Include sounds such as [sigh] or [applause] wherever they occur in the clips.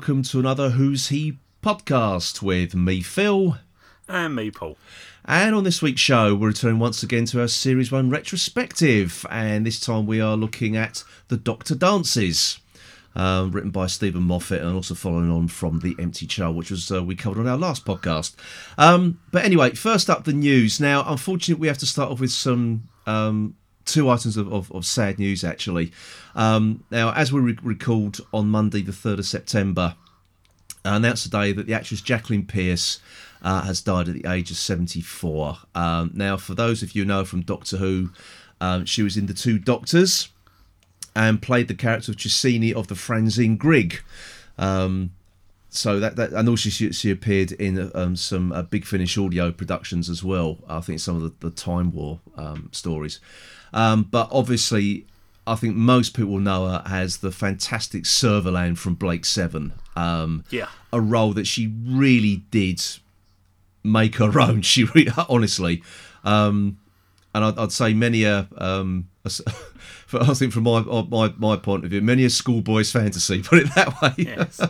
Welcome to another Who's He podcast with me, Phil. And me, Paul. And on this week's show, we're returning once again to our Series 1 retrospective. And this time we are looking at The Doctor Dances, um, written by Steven Moffat and also following on from The Empty Child, which was uh, we covered on our last podcast. Um, but anyway, first up, the news. Now, unfortunately, we have to start off with some. Um, two items of, of, of, sad news actually. Um, now, as we re- recalled on Monday, the 3rd of September, I announced today that the actress Jacqueline Pearce uh, has died at the age of 74. Um, now, for those of you know from Doctor Who, um, she was in The Two Doctors and played the character of Chessene of the Franzine Grig. Um, so that, that and also she, she appeared in um, some uh, Big Finish audio productions as well. I think some of the, the Time War um, stories. Um, but obviously, I think most people know her as the fantastic Servalan from Blake Seven. Um, yeah, a role that she really did make her own. [laughs] She really, honestly, um, and I'd, I'd, say many a, um, a [laughs] I think from my my my point of view, many a schoolboy's fantasy. [laughs] Put it that way. Yes.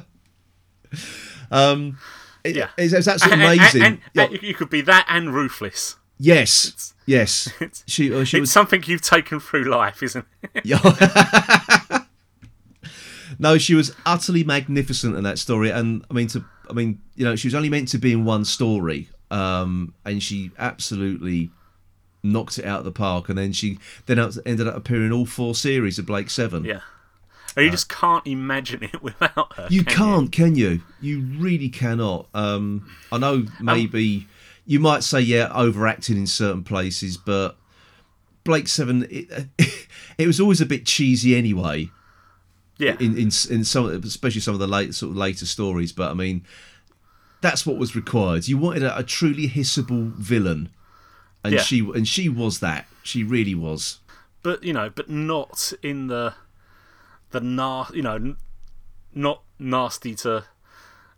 um, it, yeah, it's, it's absolutely amazing. And, and, and, you could be that and ruthless. Yes, it's, yes. [laughs] It's, she, uh, she it's was... something you've taken through life, isn't it? [laughs] No, she was utterly magnificent in that story, and I mean, to I mean, you know, she was only meant to be in one story, um, and she absolutely knocked it out of the park. And then she then ended up appearing in all four series of Blake Seven. Yeah. And you uh, just can't imagine it [laughs] without her. You can not can you? You really cannot. Um, I know um, maybe. Um, you might say yeah, overacting in certain places, but Blake Seven, it, [laughs] it was always a bit cheesy anyway. Yeah. In in in some, especially some of the late sort of later stories, but I mean, that's what was required. You wanted a, a truly hissable villain, and yeah. she and she was that. She really was. But you know, but not in the the na you know, not nasty to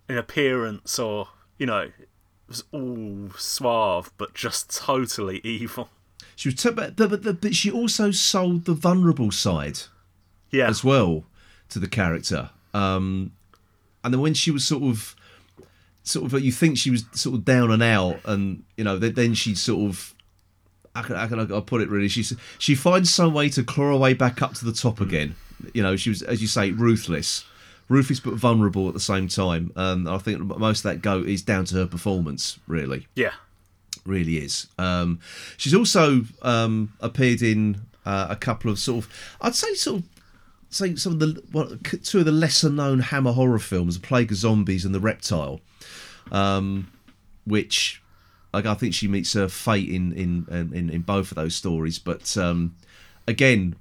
in appearance or you know was all suave, but just totally [laughs] evil. She was, t- but, but, but she also sold the vulnerable side, yeah, as well to the character. Um, and then when she was sort of, sort of, you think she was sort of down and out, and you know, then she sort of, how can, how can I put it really? She she finds some way to claw her way back up to the top again. You know, she was, as you say, ruthless ruthless but vulnerable at the same time. And I think most of that go is down to her performance, really. Yeah. Really is. Um, she's also um, appeared in uh, a couple of sort of, I'd say, sort of say some of the well, two of the lesser known Hammer horror films, The Plague of Zombies and The Reptile, um, which like I think she meets her fate in in in, in both of those stories. But um, again,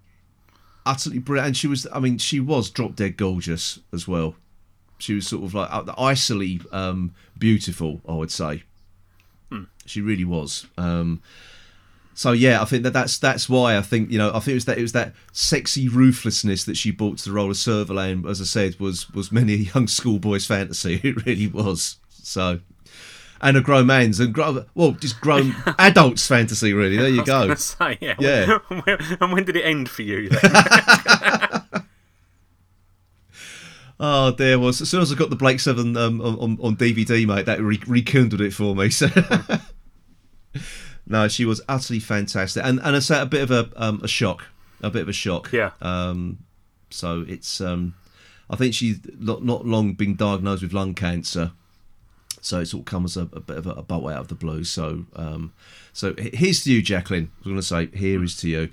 utterly brilliant. And she was, I mean, she was drop dead gorgeous as well. She was sort of like uh, icily um, beautiful, I would say. Hmm. She really was. Um, so yeah, I think that that's that's why I think you know I think it was that it was that sexy ruthlessness that she brought to the role of Servalan. As I said, was was many a young schoolboy's fantasy. [laughs] It really was. So and a grown man's and grown, well, just grown [laughs] adults fantasy. Really, there you go. Say, yeah. yeah. [laughs] and when did it end for you? [laughs] oh dear! Well, as soon as I got the Blake Seven um, on, on DVD, mate, that re- rekindled it for me. So. no, she was utterly fantastic, and and it's a bit of a um, a shock, a bit of a shock. Yeah. Um, so it's um, I think she's not not long been diagnosed with lung cancer, so it sort of comes a, a bit of a, a bolt out of the blue. So, um, so here's to you, Jacqueline. I was going to say, here is to you.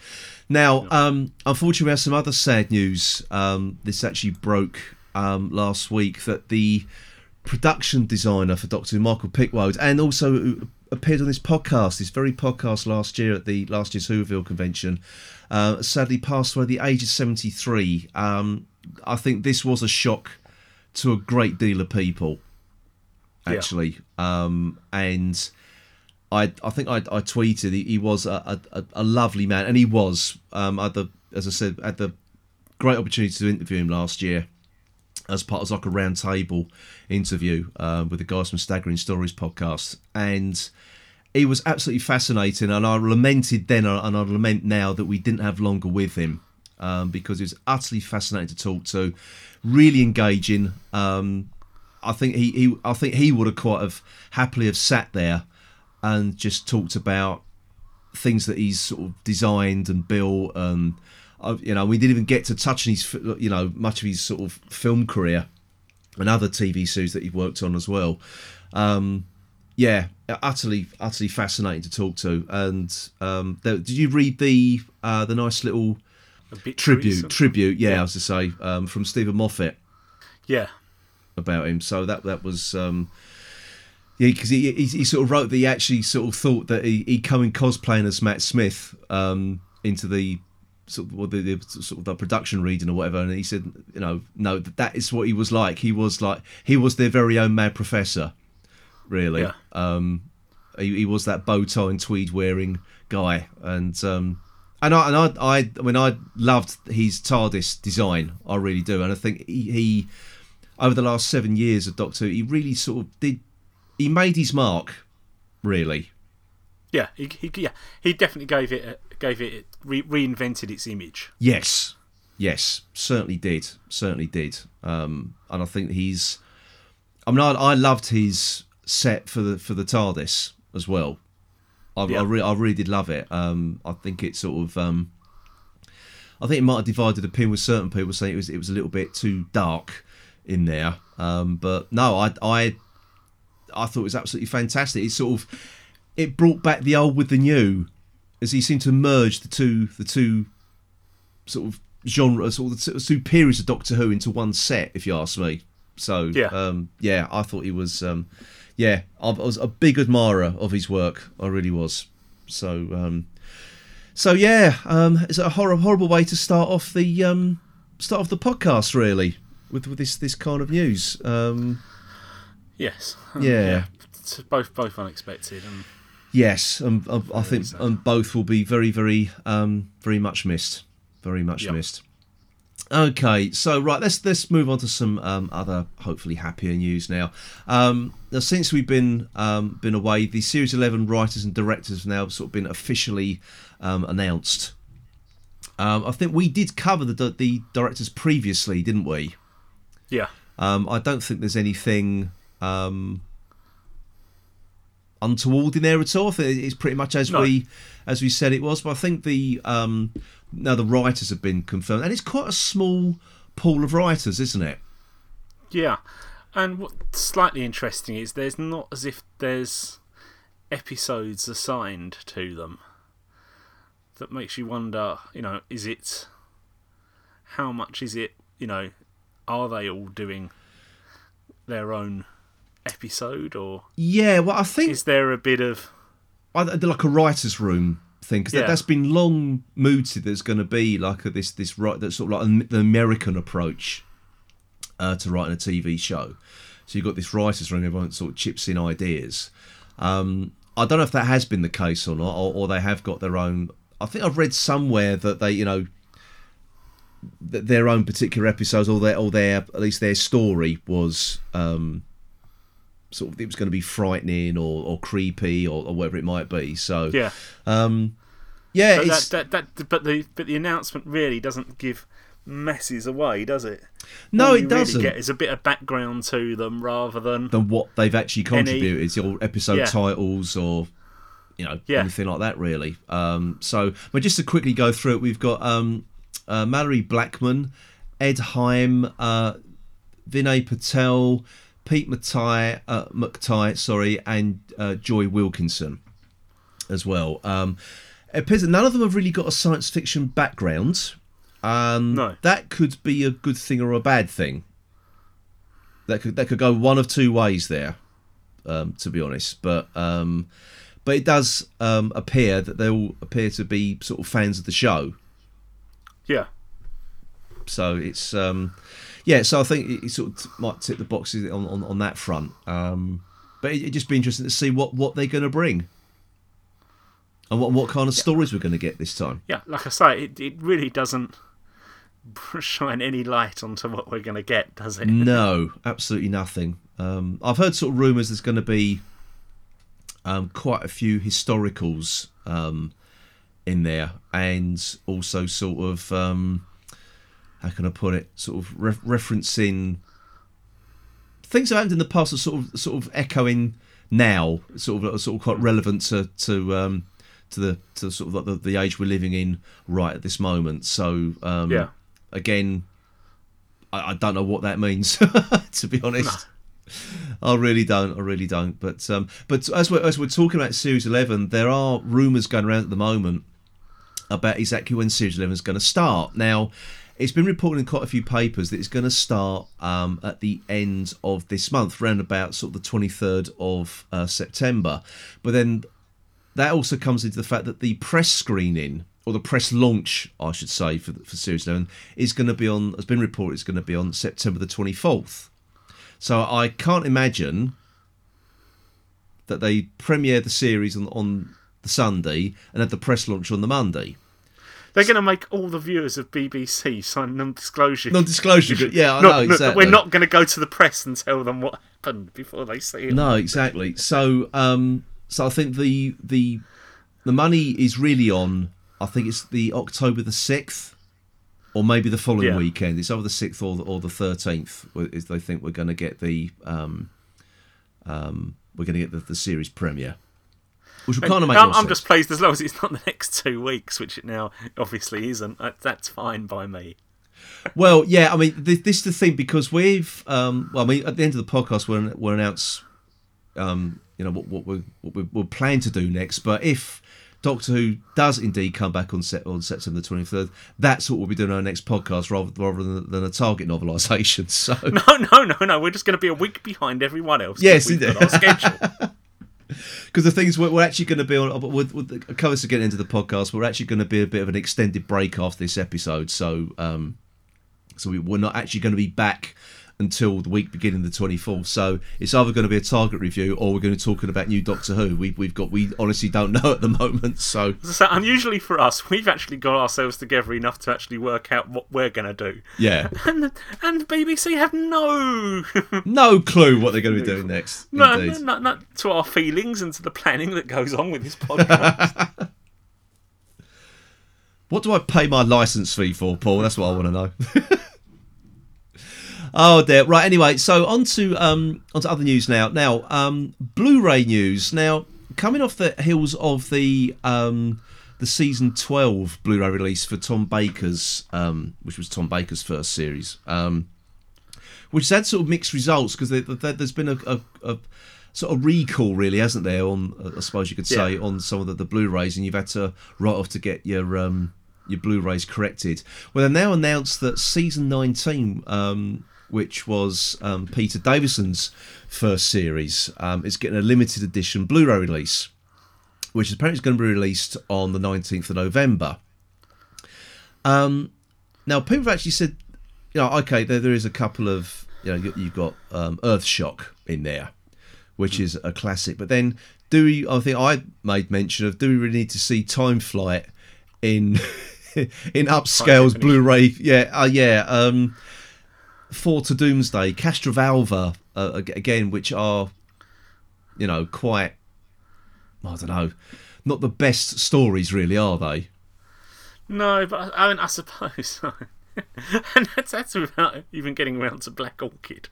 Now, um, unfortunately, we have some other sad news. Um, this actually broke um, last week that the production designer for Doctor Who, Michael Pickwoad, and also appeared on this podcast, this very podcast last year at the last year's Whoville convention, uh, sadly passed away at the age of 73. Um, I think this was a shock to a great deal of people actually. Yeah. Um, and I I think I, I tweeted he, he was a, a, a, lovely man, and he was. Um, I had the as I said, had the great opportunity to interview him last year as part of like a roundtable interview um, with the guys from Staggering Stories podcast, and he was absolutely fascinating. And I lamented then, and I lament now that we didn't have longer with him. um, because he was utterly fascinating to talk to, really engaging. Um, I think he, he I think he would have quite have happily have sat there and just talked about things that he's sort of designed and built. And uh, you know, we didn't even get to touch his you know much of his sort of film career and other TV series that he worked on as well. Um, yeah, utterly, utterly fascinating to talk to. And um, did you read the uh, the nice little tribute? Tribute, yeah, yeah, I was to say um, from Steven Moffat. Yeah, about him. So that that was. Um, yeah, because he, he, he sort of wrote that he actually sort of thought that he he'd come in cosplaying as Matt Smith um, into the sort of well, the, the, sort of the production reading or whatever, and he said, you know, no, that, that is what he was like. He was like he was their very own mad professor, really. Yeah. Um, he, he was that bow tie and tweed wearing guy, and um, and I and I, I I mean I loved his TARDIS design. I really do, and I think he, he over the last seven years of Doctor, he really sort of did. He made his mark, really. Yeah, he, he yeah he definitely gave it a, gave it re- reinvented its image. Yes, yes, certainly did, certainly did. Um, and I think he's. I mean, I, I loved his set for the for the TARDIS as well. I, yeah. I, re- I really did love it. Um, I think it sort of. Um, I think it might have divided opinion with certain people saying it was it was a little bit too dark in there. Um, but no, I, I I thought it was absolutely fantastic. It sort of it brought back the old with the new, as he seemed to merge the two the two sort of genres or the two periods of Doctor Who into one set. If you ask me, so yeah, um, yeah, I thought he was. Um, yeah, I was a big admirer of his work. I really was. So, um, so yeah, um, it's a horrible, horrible way to start off the um, start off the podcast. Really, with, with this this kind of news. Um, yes. Yeah. yeah. Both both unexpected and. Yes, um, I think and both will be very, very, um, very much missed. Very much yep. missed. Okay, so right, let's let's move on to some um, other hopefully happier news now. Um, now, since we've been um, been away, the Series Eleven writers and directors have now sort of been officially um, announced. Um, I think we did cover the the directors previously, didn't we? Yeah. Um, I don't think there's anything um, untoward in there at all. it's pretty much as no. we as we said it was. But I think the um, now the writers have been confirmed, and it's quite a small pool of writers, isn't it? Yeah. And what's slightly interesting is there's not as if there's episodes assigned to them. That makes you wonder, you know, is it how much is it, you know, are they all doing their own episode or yeah well i think is there a bit of like a writer's room thing because yeah. that, has been long mooted there's going to be like a, this this right that's sort of like the american approach uh, to writing a tv show so you've got this writers room everyone sort of chips in ideas um, i don't know if that has been the case or not or, or they have got their own i think i've read somewhere that they you know their own particular episodes or their or their at least their story was um, sort of it was going to be frightening or, or creepy or, or whatever it might be. So yeah, um, yeah. But that, that, that, but the but the announcement really doesn't give messes away, does it? No, it doesn't. Really get is a bit of background to them rather than than what they've actually contributed, any... or episode yeah. titles or you know yeah. anything like that. Really. Um, so, but just to quickly go through it, we've got um, uh, Malorie Blackman, Ed Hime, uh, Vinay Patel, Pete Matai, uh, McTighe, sorry, and uh, Joy Wilkinson as well. Um, it appears that none of them have really got a science fiction background. Um, no. That could be a good thing or a bad thing. That could that could go one of two ways there, um, to be honest. But um, but it does um, appear that they all appear to be sort of fans of the show. Yeah. So it's um, yeah. So I think it, sort of might tick the boxes on, on, on that front. Um, but it, would just be interesting to see what, what they're going to bring and what what kind of yeah. stories we're going to get this time. Yeah, like I say, it it really doesn't [laughs] shine any light onto what we're going to get, does it? No, absolutely nothing. Um, I've heard sort of rumours there's going to be um, quite a few historicals um, in there, and also sort of um, how can I put it? Sort of re- referencing things that happened in the past are sort of sort of echoing now, sort of sort of quite relevant to to um, to the to sort of like the, the age we're living in right at this moment. So um, Yeah. again, I, I don't know what that means [laughs] to be honest. [laughs] I really don't. I really don't. But um, but as we're as we're talking about Series Eleven, there are rumours going around at the moment about exactly when Series Eleven is going to start. Now, it's been reported in quite a few papers that it's going to start um, at the end of this month, around about sort of the twenty third of uh, September. But then that also comes into the fact that the press screening or the press launch, I should say, for for Series Eleven is going to be on. Has been reported it's going to be on September the twenty fourth. So I can't imagine that they premiere the series on, on the Sunday and have the press launch on the Monday. They're going to make all the viewers of BBC sign non-disclosure. Non-disclosure, yeah, I No, know no, exactly. We're not going to go to the press and tell them what happened before they see it. No, exactly. So, um, so I think the the the money is really on. I think it's the October the sixth, or maybe the following Yeah. weekend. It's either the sixth or the, or the thirteenth. Is they think we're going to get the um, um, we're going to get the, the series premiere, which will kind of make I'm, I'm just pleased as long as it's not the next two weeks, which it now obviously isn't. That's fine by me. Well, yeah, I mean, this, this is the thing because we've, um, well, I mean, at the end of the podcast, we'll, we'll announce, um, you know, what, what, we, what we, we'll plan to do next. But if Doctor Who does indeed come back on set on September the twenty third, that's what we'll be doing on our next podcast, rather rather than, than a Target novelisation. [laughs] So, No, no, no, no. We're just going to be a week behind everyone else. Yes, indeed. our schedule. [laughs] because the things we're, we're actually going to be on, with, with the covers to get into the podcast, we're actually going to be a bit of an extended break after this episode. So, um, so we, we're not actually going to be back until the week beginning the 24th. So it's either going to be a target review or we're going to be talking about new Doctor Who. We, we've got, we honestly don't [laughs] know at the moment. So So unusually for us, we've actually got ourselves together enough to actually work out what we're going to do. yeah, [laughs] And and BBC have no, [laughs] no clue what they're going to be doing next. no, Indeed. no, no, to our feelings and to the planning that goes on with this podcast. What do I pay my license fee for, Paul? That's what I want to know. Oh dear. Right. Anyway, so on to um on to other news now. Now, um, Blu-ray news. Now, coming off the heels of the um the season twelve Blu-ray release for Tom Baker's um which was Tom Baker's first series um which has had sort of mixed results because there, there's been a, a, a sort of recall, really, hasn't there? On I suppose you could say Yeah. on some of the, the Blu-rays, and you've had to write off to get your um, your Blu-rays corrected. Well, they've now announced that season 19, um, which was um, Peter Davison's first series, um, is getting a limited edition Blu-ray release, which apparently is going to be released on the 19th of November. Um, now, people have actually said, you know, okay, there, there is a couple of, you know, you- you've got um, Earthshock in there, which is a classic. But then, do we, I think I made mention of, do we really need to see Time Flight in [laughs] in upscales. Blu-ray? Yeah, uh, yeah. Um, Four to Doomsday, Castrovalva, uh, again, which are, you know, quite, I don't know, not the best stories, really, are they? no, but I, mean, I suppose so. [laughs] and that's, that's without even getting around to Black Orchid.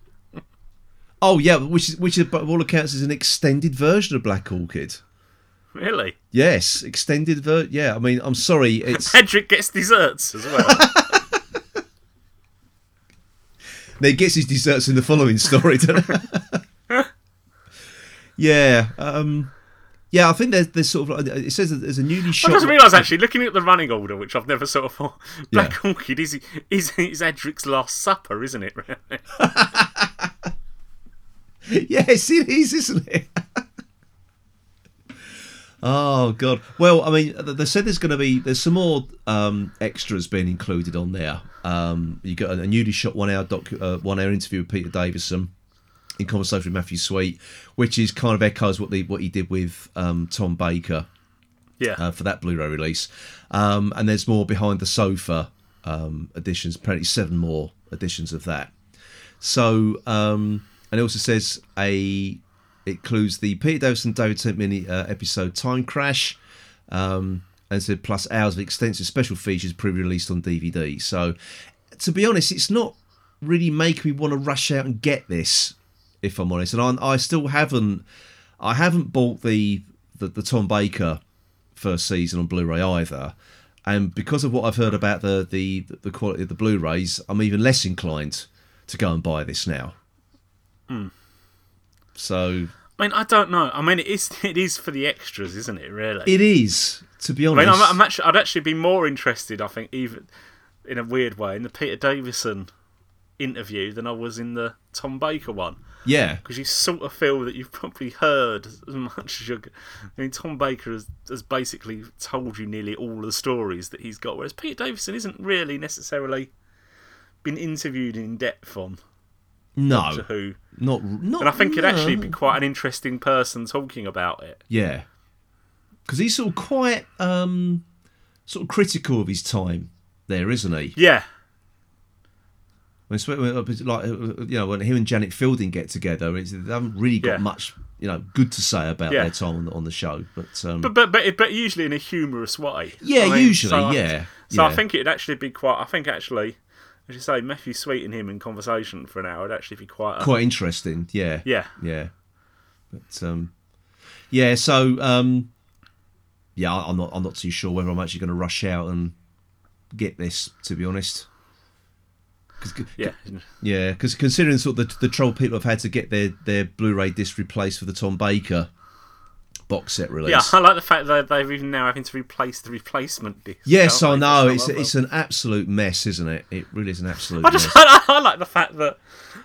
Oh yeah, which is which is by all accounts is an extended version of Black Orchid. Really? Yes, extended ver. Yeah, I mean, I'm sorry, it's [laughs] Adric gets desserts as well. [laughs] he gets his desserts in the following story. [laughs] yeah, um, yeah. I think there's there's sort of like- it says that there's a newly I shot. just realised actually, looking at the running order, which I've never sort of thought, Black Orchid is is is Adric's Last Supper, isn't it? Really? [laughs] yes, it is, isn't it? [laughs] oh god. Well, I mean, they said there's going to be there's some more um, extras being included on there. Um, you got a, newly shot one hour doc, uh, one hour interview with Peter Davison in conversation with Matthew Sweet, which is kind of echoes what the what he did with um, Tom Baker Yeah. uh, for that Blu-ray release. Um, and there's more behind the sofa um, editions, apparently seven more editions of that. So, um, and it also says a it includes the Peter Davison David Tennant mini uh, episode Time Crash, um, and said plus hours of extensive special features pre-released on DVD. So, to be honest, it's not really making me want to rush out and get this, if I'm honest. And I, I still haven't, I haven't bought the, the the Tom Baker first season on Blu-ray either. And because of what I've heard about the the the quality of the Blu-rays, I'm even less inclined to go and buy this now. So I mean, I don't know. I mean, it is [laughs] it is for the extras, isn't it? Really. it is, to be I honest. mean, I'm, I'm actually, I'd actually be more interested, I think, even in a weird way, in the Peter Davison interview than I was in the Tom Baker one. yeah, Because you sort of feel that you've probably heard as much as you're. I mean, Tom Baker has, has basically told you nearly all the stories that he's got, whereas Peter Davison isn't really necessarily been interviewed in depth on no, Who. not not. And I think it'd actually be quite an interesting person talking about it. Yeah, because he's sort of quite um, sort of critical of his time there, isn't he? Yeah, When, when- like uh, you know when him and Janet Fielding get together, it's, they haven't really got Yeah. much you know good to say about Yeah. their time on the, on the show. But, um, but but but, but usually in a humorous way. yeah, I mean, usually, so I- yeah. So yeah. I think it'd actually be quite. I think actually, as you say, Matthew Sweet and him in conversation for an hour would actually be quite. Quite interesting. Yeah, yeah, yeah. But um, yeah, so um, yeah, I'm not I'm not too sure whether I'm actually going to rush out and get this. To be honest. 'Cause- yeah, Yeah, because considering sort of the, the troll people have had to get their, their Blu-ray disc replaced for the Tom Baker box set release. yeah. I like the fact that they're even now having to replace the replacement disc. yes, I know. It's it's an absolute mess, isn't it? It really is an absolute I mess. just [laughs] I like the fact that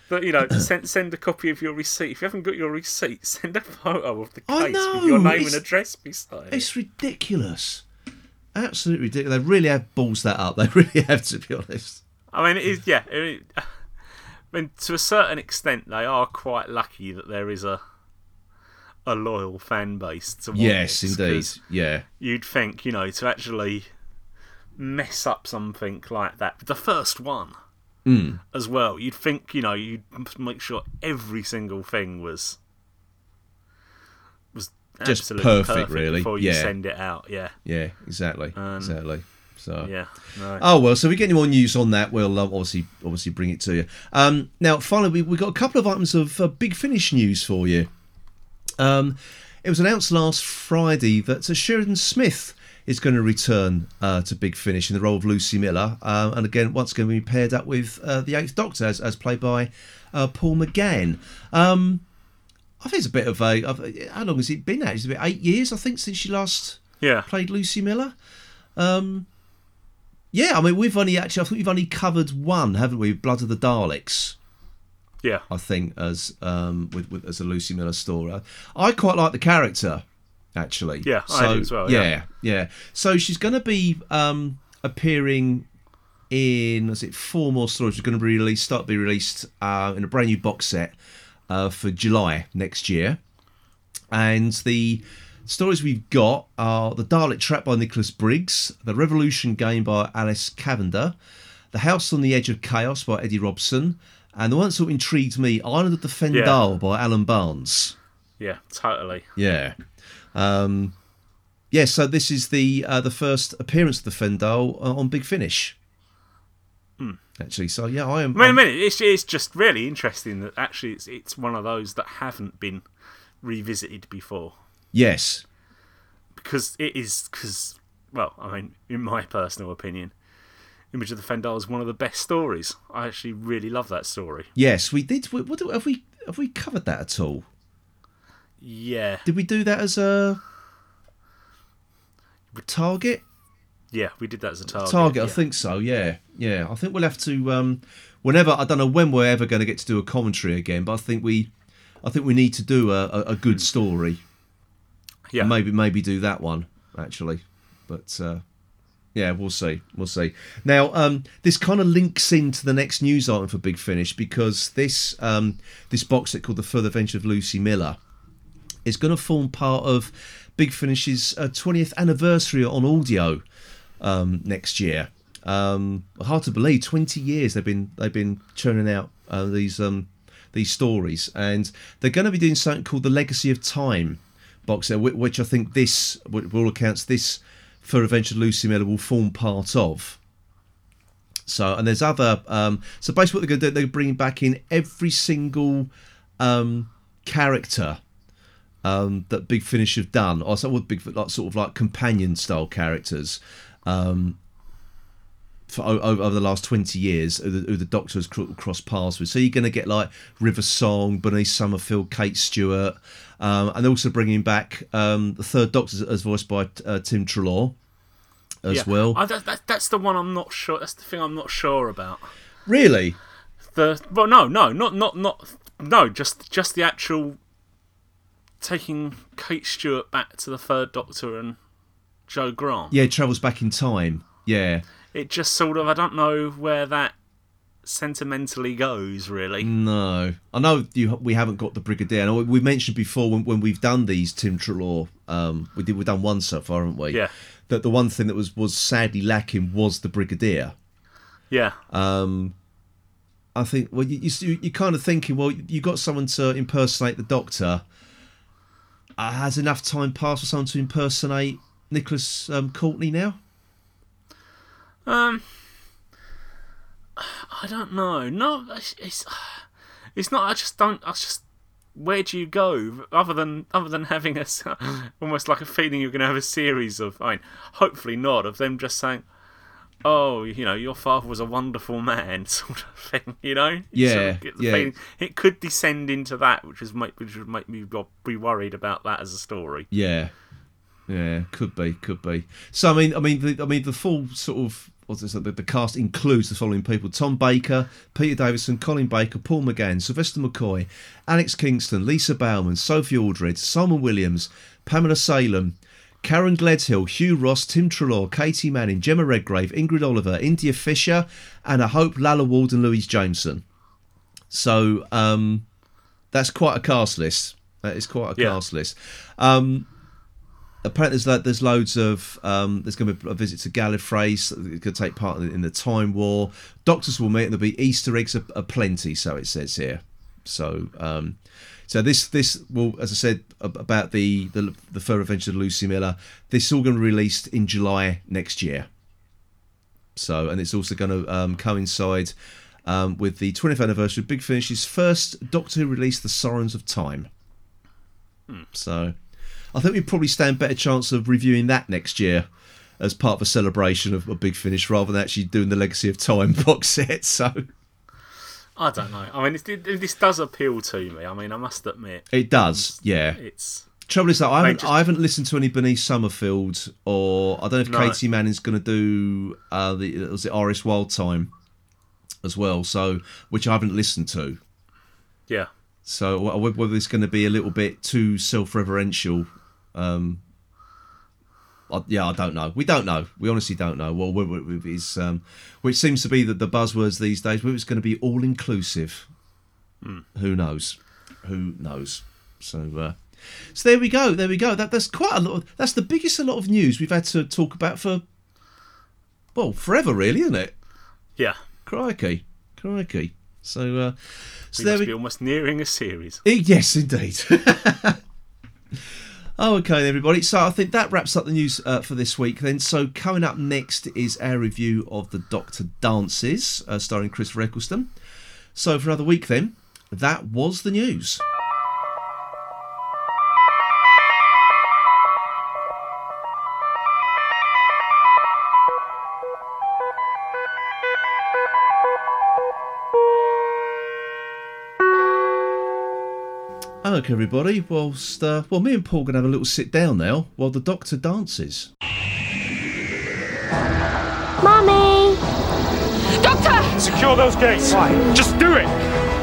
that you know [clears throat] send send a copy of your receipt. If you haven't got your receipt, [laughs] send a photo of the case know, with your name and address beside it. It's ridiculous. Absolutely ridiculous. They really have balls that up. [laughs] They really have, to be honest. I mean, it is yeah. I mean, I mean, to a certain extent, they are quite lucky that there is a a loyal fan base to watch Yes, this, indeed. Yeah. You'd think, you know, to actually mess up something like that, the first one Mm. as well. You'd think, you know, you'd make sure every single thing was was Just absolutely perfect, really. before you Yeah. send it out. Yeah, Yeah, exactly. Um, exactly. So yeah. No. Oh well, so if we get any more news on that, we'll uh, obviously obviously bring it to you. Um, now, finally, we we got a couple of items of uh, Big Finish news for you. Um, it was announced last Friday that uh, Sheridan Smith is going to return uh, to Big Finish in the role of Lucy Miller, uh, and again, once again, be paired up with uh, the Eighth Doctor as, as played by uh, Paul McGann. Um, I think it's a bit of a. How long has it been now? It's been eight years, I think, since she last yeah. played Lucy Miller. Um, yeah, I mean, we've only actually, I think we've only covered one, haven't we? Blood of the Daleks, Yeah. I think, as um, with, with as a Lucy Miller story. I quite like the character, actually. Yeah, I do as well, Yeah, yeah. yeah. So she's going to be um, appearing in, is it four more stories? Are going to be released, start to be released uh, in a brand new box set uh, for July next year and the stories we've got are The Dalek Trap by Nicholas Briggs, The Revolution Game by Alice Cavender, The House on the Edge of Chaos by Eddie Robson, and the one that sort of intrigued me, Island of the Fendahl by Alan Barnes. Yeah. Totally. Yeah. Um, yeah, so this is the uh, the first appearance of the Fendahl uh, on Big Finish. Actually, so yeah, I am. Wait a minute, it's it's just really interesting that actually it's it's one of those that haven't been revisited before yes, because it is because well, I mean, in my personal opinion, Image of the Fendahl is one of the best stories. I actually really love that story. yes, we did. What, what have we have we covered that at all? Yeah, Did we do that as a target? yeah, we did that as a target. Target, I think so. Yeah, yeah. I think we'll have to. Um, whenever I don't know when we're ever going to get to do a commentary again, but I think we, I think we need to do a, a, a good story. Yeah, Maybe maybe do that one actually, but uh, yeah, we'll see. We'll see. Now, um, this kind of links into the next news item for Big Finish because this um, this box set called The Further Adventure of Lucy Miller is going to form part of Big Finish's uh, 20th anniversary on audio um, next year. Um, hard to believe, 20 years they've been they've been churning out uh, these um, these stories, and they're going to be doing something called the Legacy of Time box set, which I think this, by all accounts, this Fur Adventure Lucy Miller will form part of. So, and there's other. Um, so basically, what they're going to do, they're bringing back in every single um, character um, that Big Finish have done, or some big like sort of like companion style characters. Um, for over, over the last 20 years who the, who the doctor has cr- crossed paths with so you're going to get like river song bernice summerfield kate stewart um, and also bringing back um, the third doctor as voiced by uh, tim treloar as yeah. well I, that, that, that's the one I'm not sure. That's the thing I'm not sure about. really The well, no, no, not not not no. Just just the actual taking Kate Stewart back to the Third Doctor and Jo Grant. yeah travels back in time yeah It just sort of I don't know where that sentimentally goes really. no i know you we haven't got the brigadier and we mentioned before when, when we've done these tim treloar um, we did we've done one so far haven't we Yeah. that the one thing that was was sadly lacking was the brigadier Yeah, um, I think well, you, you you're kind of thinking, well, you got someone to impersonate the Doctor. Uh, has enough time passed for someone to impersonate Nicholas um, Courtney now? Um, I don't know. No, it's, it's it's not. I just don't. I just. Where do you go other than other than having a [laughs] almost like a feeling you're going to have a series of? I mean, hopefully not of them just saying, "Oh, you know, your father was a wonderful man," [laughs] sort of thing. You know? You sort of Yeah, yeah. feeling- It could descend into that, which is make which would make me be worried about that as a story. Yeah, yeah, could be, could be. So I mean, I mean, the, I mean, the full sort of what's this? The, the cast includes the following people: Tom Baker, Peter Davison, Colin Baker, Paul McGann, Sylvester McCoy, Alex Kingston, Lisa Bowerman, Sophie Aldred, Simon Williams, Pamela Salem. Karen Gledhill, Hugh Ross, Tim Treloar, Katie Manning, Gemma Redgrave, Ingrid Oliver, India Fisher, and I hope Lalla Ward and Louise Jameson. So um, that's quite a cast list. That is quite a Yeah. cast list. Um, apparently, there's, lo- there's loads of. Um, there's going to be a visit to Gallifrey. So could take part in, in the Time War. Doctors will meet, and there'll be Easter eggs a- aplenty. So it says here. So. Um, so this this will, as I said about the the, the Fur Adventure of Lucy Miller, this is all going to be released in July next year. So and it's also going to um, coincide um, with the 20th anniversary of Big Finish's first Doctor Who release, The Sirens of Time. So I think we probably stand better chance of reviewing that next year as part of a celebration of a Big Finish rather than actually doing the Legacy of Time [laughs] box set. So I don't know. I mean, it, this does appeal to me. I mean, I must admit, it does, yeah. it's Trouble is that I haven't, just- I haven't listened to any Bernice Summerfield or I don't know if No. Katie Manning's going to do uh, the was it Iris Wildthyme as well. So which I haven't listened to. yeah. So wh- wh- whether it's going to be a little bit too self-referential, um, I, yeah, I don't know. We don't know. We honestly don't know. Well, is, um, which seems to be the, the buzzwords these days. Whether it's going to be all-inclusive, who knows? Who knows? So, uh, so there we go. There we go. That that's quite a lot. Of, that's the biggest a lot of news we've had to talk about for well forever, really, isn't it? Yeah. Crikey, crikey. So, uh, so We there must we be almost nearing a series. Yes, indeed. [laughs] oh, okay, everybody. So I think that wraps up the news uh, for this week. Then, so coming up next is our review of the Doctor Dances, uh, starring Chris Eccleston. So for another week, then that was the news. Okay, everybody. Whilst uh, well, me and Paul gonna have a little sit down now while the Doctor dances. Mummy! Doctor! Secure those gates. Why? Just do it!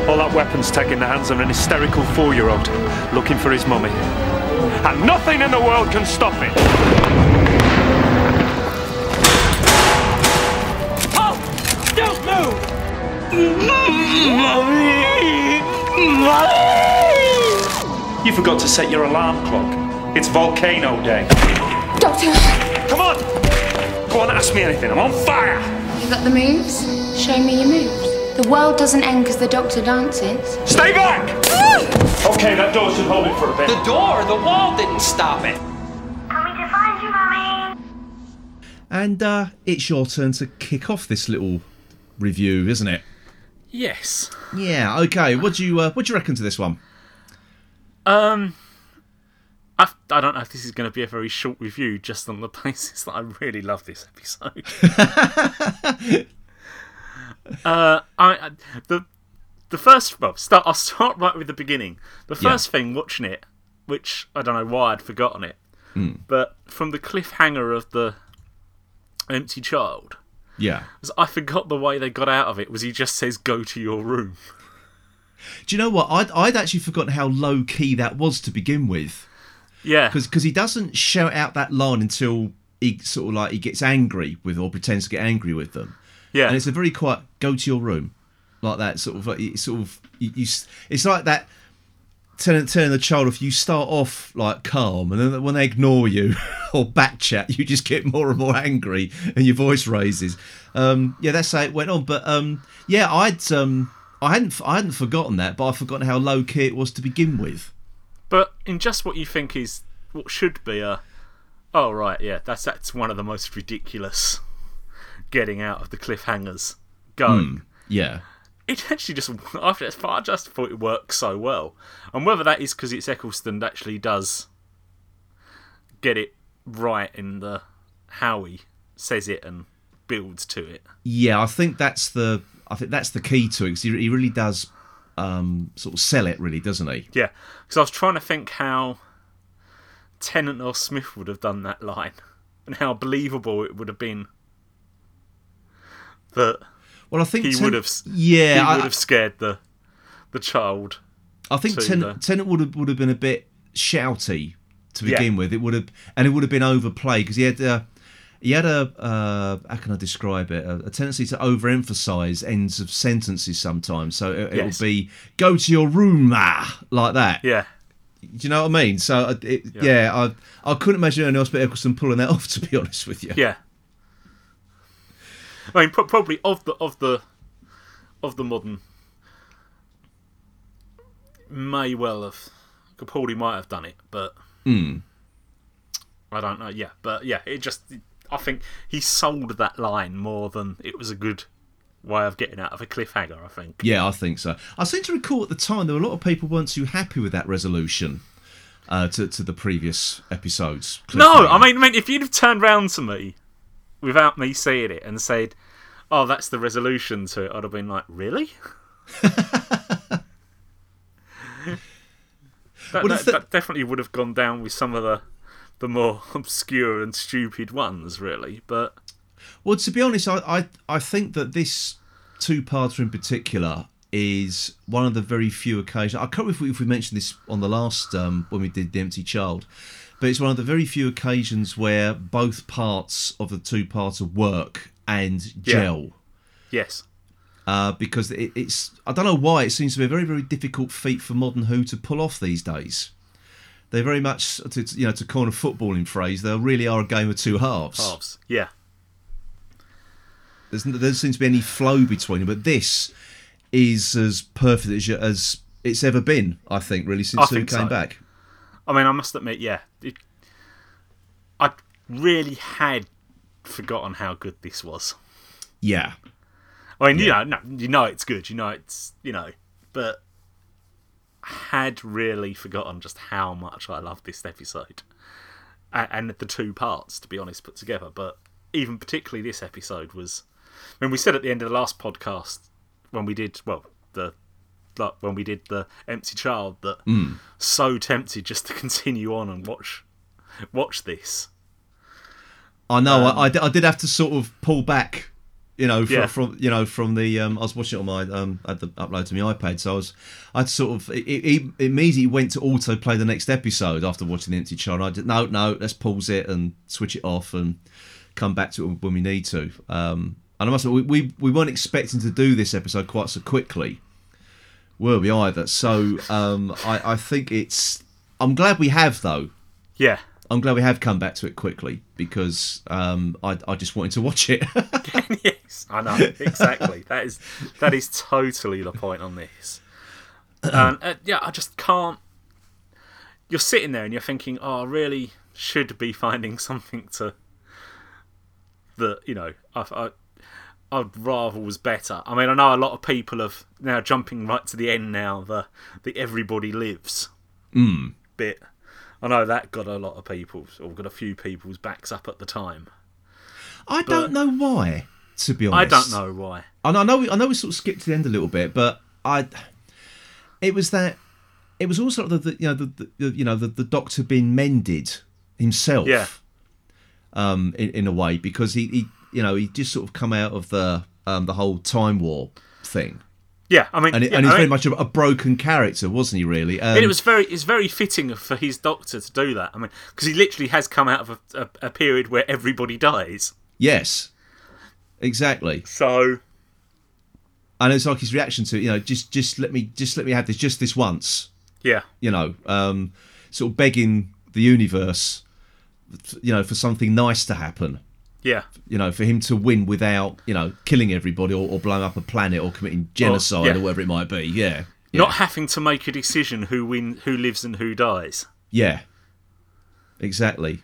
All that weapons tech in the hands of an hysterical four year old looking for his mummy. And nothing in the world can stop it! Oh! Don't move! Mummy! Mummy! You forgot to set your alarm clock. It's volcano day. Doctor, Come on! Go on, ask me anything. I'm on fire! you got the moves? Show me your moves. The world doesn't end because the doctor dances. Stay back! Okay, that door should hold it for a bit. The door, the wall didn't stop it. Coming to find you, Mummy. And uh, it's your turn to kick off this little review, isn't it? Yes. Yeah. Okay. What do you uh, What do you reckon to this one? Um, I, I don't know if this is going to be a very short review, just on the [laughs] basis that I really love this episode. [laughs] uh, I, the the first well, start. I'll start right with the beginning. The Yeah. first thing watching it, which I don't know why I'd forgotten it, but from the cliffhanger of the empty child, Yeah. I forgot the way they got out of it. Was he just says go to your room? Do you know what? I'd, I'd actually forgotten how low key that was to begin with. Yeah, because he doesn't shout out that line until he sort of like he gets angry with or pretends to get angry with them, yeah, and it's a very quiet go to your room, like that sort of like sort of you, you it's like that telling telling the child off, you start off like calm and then when they ignore you [laughs] or back chat you just get more and more angry and your voice raises. Um, yeah, that's how it went on. But um, yeah, I'd um, I hadn't I hadn't forgotten that, but I'd forgotten how low key it was to begin with. But in just what you think is what should be a oh right, yeah, that's that's one of the most ridiculous getting out of the cliffhangers going. Hmm, yeah. It actually just I just I just thought it worked so well, and whether that is because it's Eccleston that actually does get it right in the how he says it and builds to it. Yeah, I think that's the I think that's the key to it because he, he really does um, sort of sell it, really, doesn't he? Yeah, because I was trying to think how Tennant or Smith would have done that line, [laughs] and how believable it would have been that Well, I think he Ten- would have. Yeah, he I, would have scared the the child. I think to Ten- the- Tennant would have would have been a bit shouty to Yeah. begin with. It would have and it would have been overplayed because he had uh, he had a uh, how can I describe it a, a tendency to overemphasize ends of sentences sometimes. So it, it Yes. would be go to your room, ah, like that. Yeah, Do you know what I mean? So uh, it, yeah, I I couldn't imagine anyone else but Eccleston pulling that [laughs] off. To be honest with you. yeah. I mean, pro- probably of the of the of the modern may well have Capaldi might have done it, but Hmm. I don't know. Yeah, but yeah, it just I think he sold that line more than it was a good way of getting out of a cliffhanger. I think. Yeah, I think so. I seem to recall at the time there were a lot of people weren't too happy with that resolution uh, to to the previous episodes. No, I mean, I mean, if you'd have turned round to me without me seeing it and said, "Oh, that's the resolution to it," I'd have been like, "Really?" [laughs] [laughs] that, Well, that, that definitely would have gone down with some of the the more [laughs] obscure and stupid ones, really. But well, to be honest, I I, I think that this two parter in particular is one of the very few occasions. I can't remember if we, if we mentioned this on the last um, when we did the Empty Child, but it's one of the very few occasions where both parts of the two parter work and gel. yes, uh, because it, it's I don't know why it seems to be a very very difficult feat for modern Who to pull off these days. They very much, to, you know, to coin a footballing phrase, they really are a game of two halves. halves. Yeah, There's, there doesn't seem to be any flow between them, but this is as perfect as, as it's ever been. I think really since Who came so. back. I mean, I must admit, yeah, it, I really had forgotten how good this was. Yeah, I mean, you know, no, you know it's good. You know it's you know, but had really forgotten just how much I loved this episode, and, and the two parts, to be honest, put together. But even particularly this episode was, when we said at the end of the last podcast when we did well the like when we did the empty child that so tempted just to [laughs] continue on and watch watch this. I know. Um, I, I, I did have to sort of pull back, you know, from, Yeah. from you know from the. Um, I was watching it on my um, I had the upload to my iPad, so I was I had to sort of it, it, immediately went to auto play the next episode after watching the Empty Child. I did no no let's pause it and switch it off and come back to it when we need to. Um, and I must admit, we, we we weren't expecting to do this episode quite so quickly, were we either? So um, I I think it's. I'm glad we have though. Yeah, I'm glad we have come back to it quickly because um, I, I just wanted to watch it. [laughs] yes, I know exactly. that is that is totally the point on this. And uh, yeah, I just can't. You're sitting there and you're thinking, "Oh, I really should be finding something to that you know I, I I'd rather was better. I mean, I know a lot of people have now jumping right to the end now. The the everybody lives Mm. bit. I know that got a lot of people's or got a few people's backs up at the time. I don't know why, to be honest. I don't know why. And I know we, I know we sort of skipped to the end a little bit, but I, it was that, it was also the, the you know the, the you know the, the doctor being mended himself, Yeah. um, in, in a way because he, he you know he just sort of come out of the um the whole time war thing, Yeah, I mean, and, it, yeah, and he's I very mean, much a, a broken character, wasn't he? Really, um, and it was very it's very fitting for his doctor to do that. I mean, because he literally has come out of a, a, a period where everybody dies. yes, exactly. So And it's like his reaction to you know just just let me just let me have this just this once. yeah, you know, um, sort of begging the universe, you know, for something nice to happen. Yeah, You know, for him to win without, you know, killing everybody or, or blowing up a planet or committing genocide yeah. or whatever it might be. Yeah. Yeah. not having to make a decision who win, who lives and who dies. yeah. Exactly.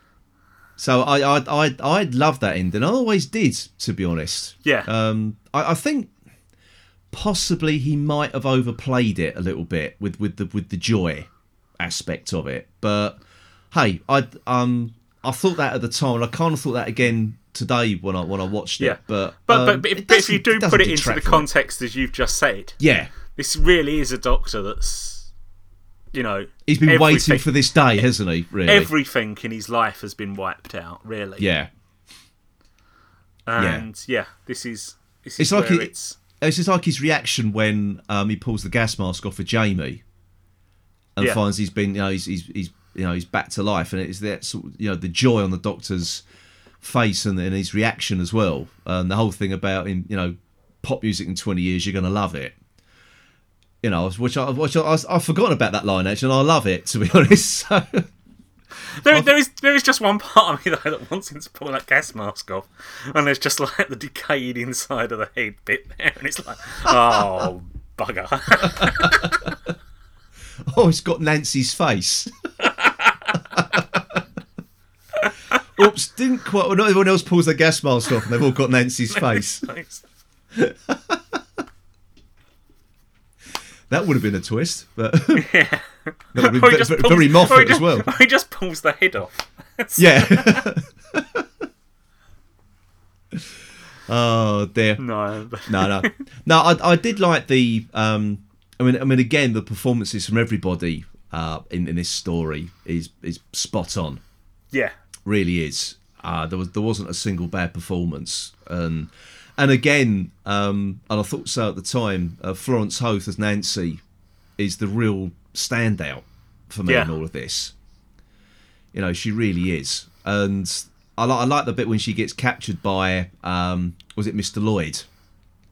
So I I I I love that ending. I always did, to be honest. Yeah. Um, I, I think possibly he might have overplayed it a little bit with with the with the joy aspect of it. But hey, I um I thought that at the time, and I kind of thought that again today when I when I watched it. Yeah. But But um, but, if, it but if you do doesn't put it into the it. context as you've just said, yeah, this really is a doctor that's, you know, he's been waiting for this day, hasn't he? Really? Everything in his life has been wiped out, really. yeah. And yeah, this is this is It's like where it- it's It's just like his reaction when um, he pulls the gas mask off of Jamie and Yeah. finds he's been, you know, he's, he's, he's, you know, he's back to life, and it's that sort of, you know, the joy on the doctor's face and, and his reaction as well, and the whole thing about him, you know, pop music in twenty years, you're gonna love it. You know, which I, which I, I've forgotten about that line actually, and I love it to be [laughs] honest. So, There, there is there is just one part of me though that wants him to pull that gas mask off, and there's just like the decayed inside of the head bit there, and it's like, oh [laughs] bugger. [laughs] oh, it's got Nancy's face. Oops, didn't quite. Well, not everyone else pulls their gas mask off, and they've all got Nancy's [laughs] face. That would have been a twist, but [laughs] [laughs] yeah. that would have Or been he ve- just ve- pulls- very he Moffat as well. he just pulls the head off. Yeah. oh dear. No, No, no, no. I, I did like the. Um, I mean, I mean, again, the performances from everybody uh, in in this story is is spot on. yeah, really is. Uh, there was there wasn't a single bad performance, and and again, um, and I thought so at the time. Uh, Florence Hoath as Nancy is the real standout for me in all of this. You know, she really is, and I like I like the bit when she gets captured by um, was it Mr. Lloyd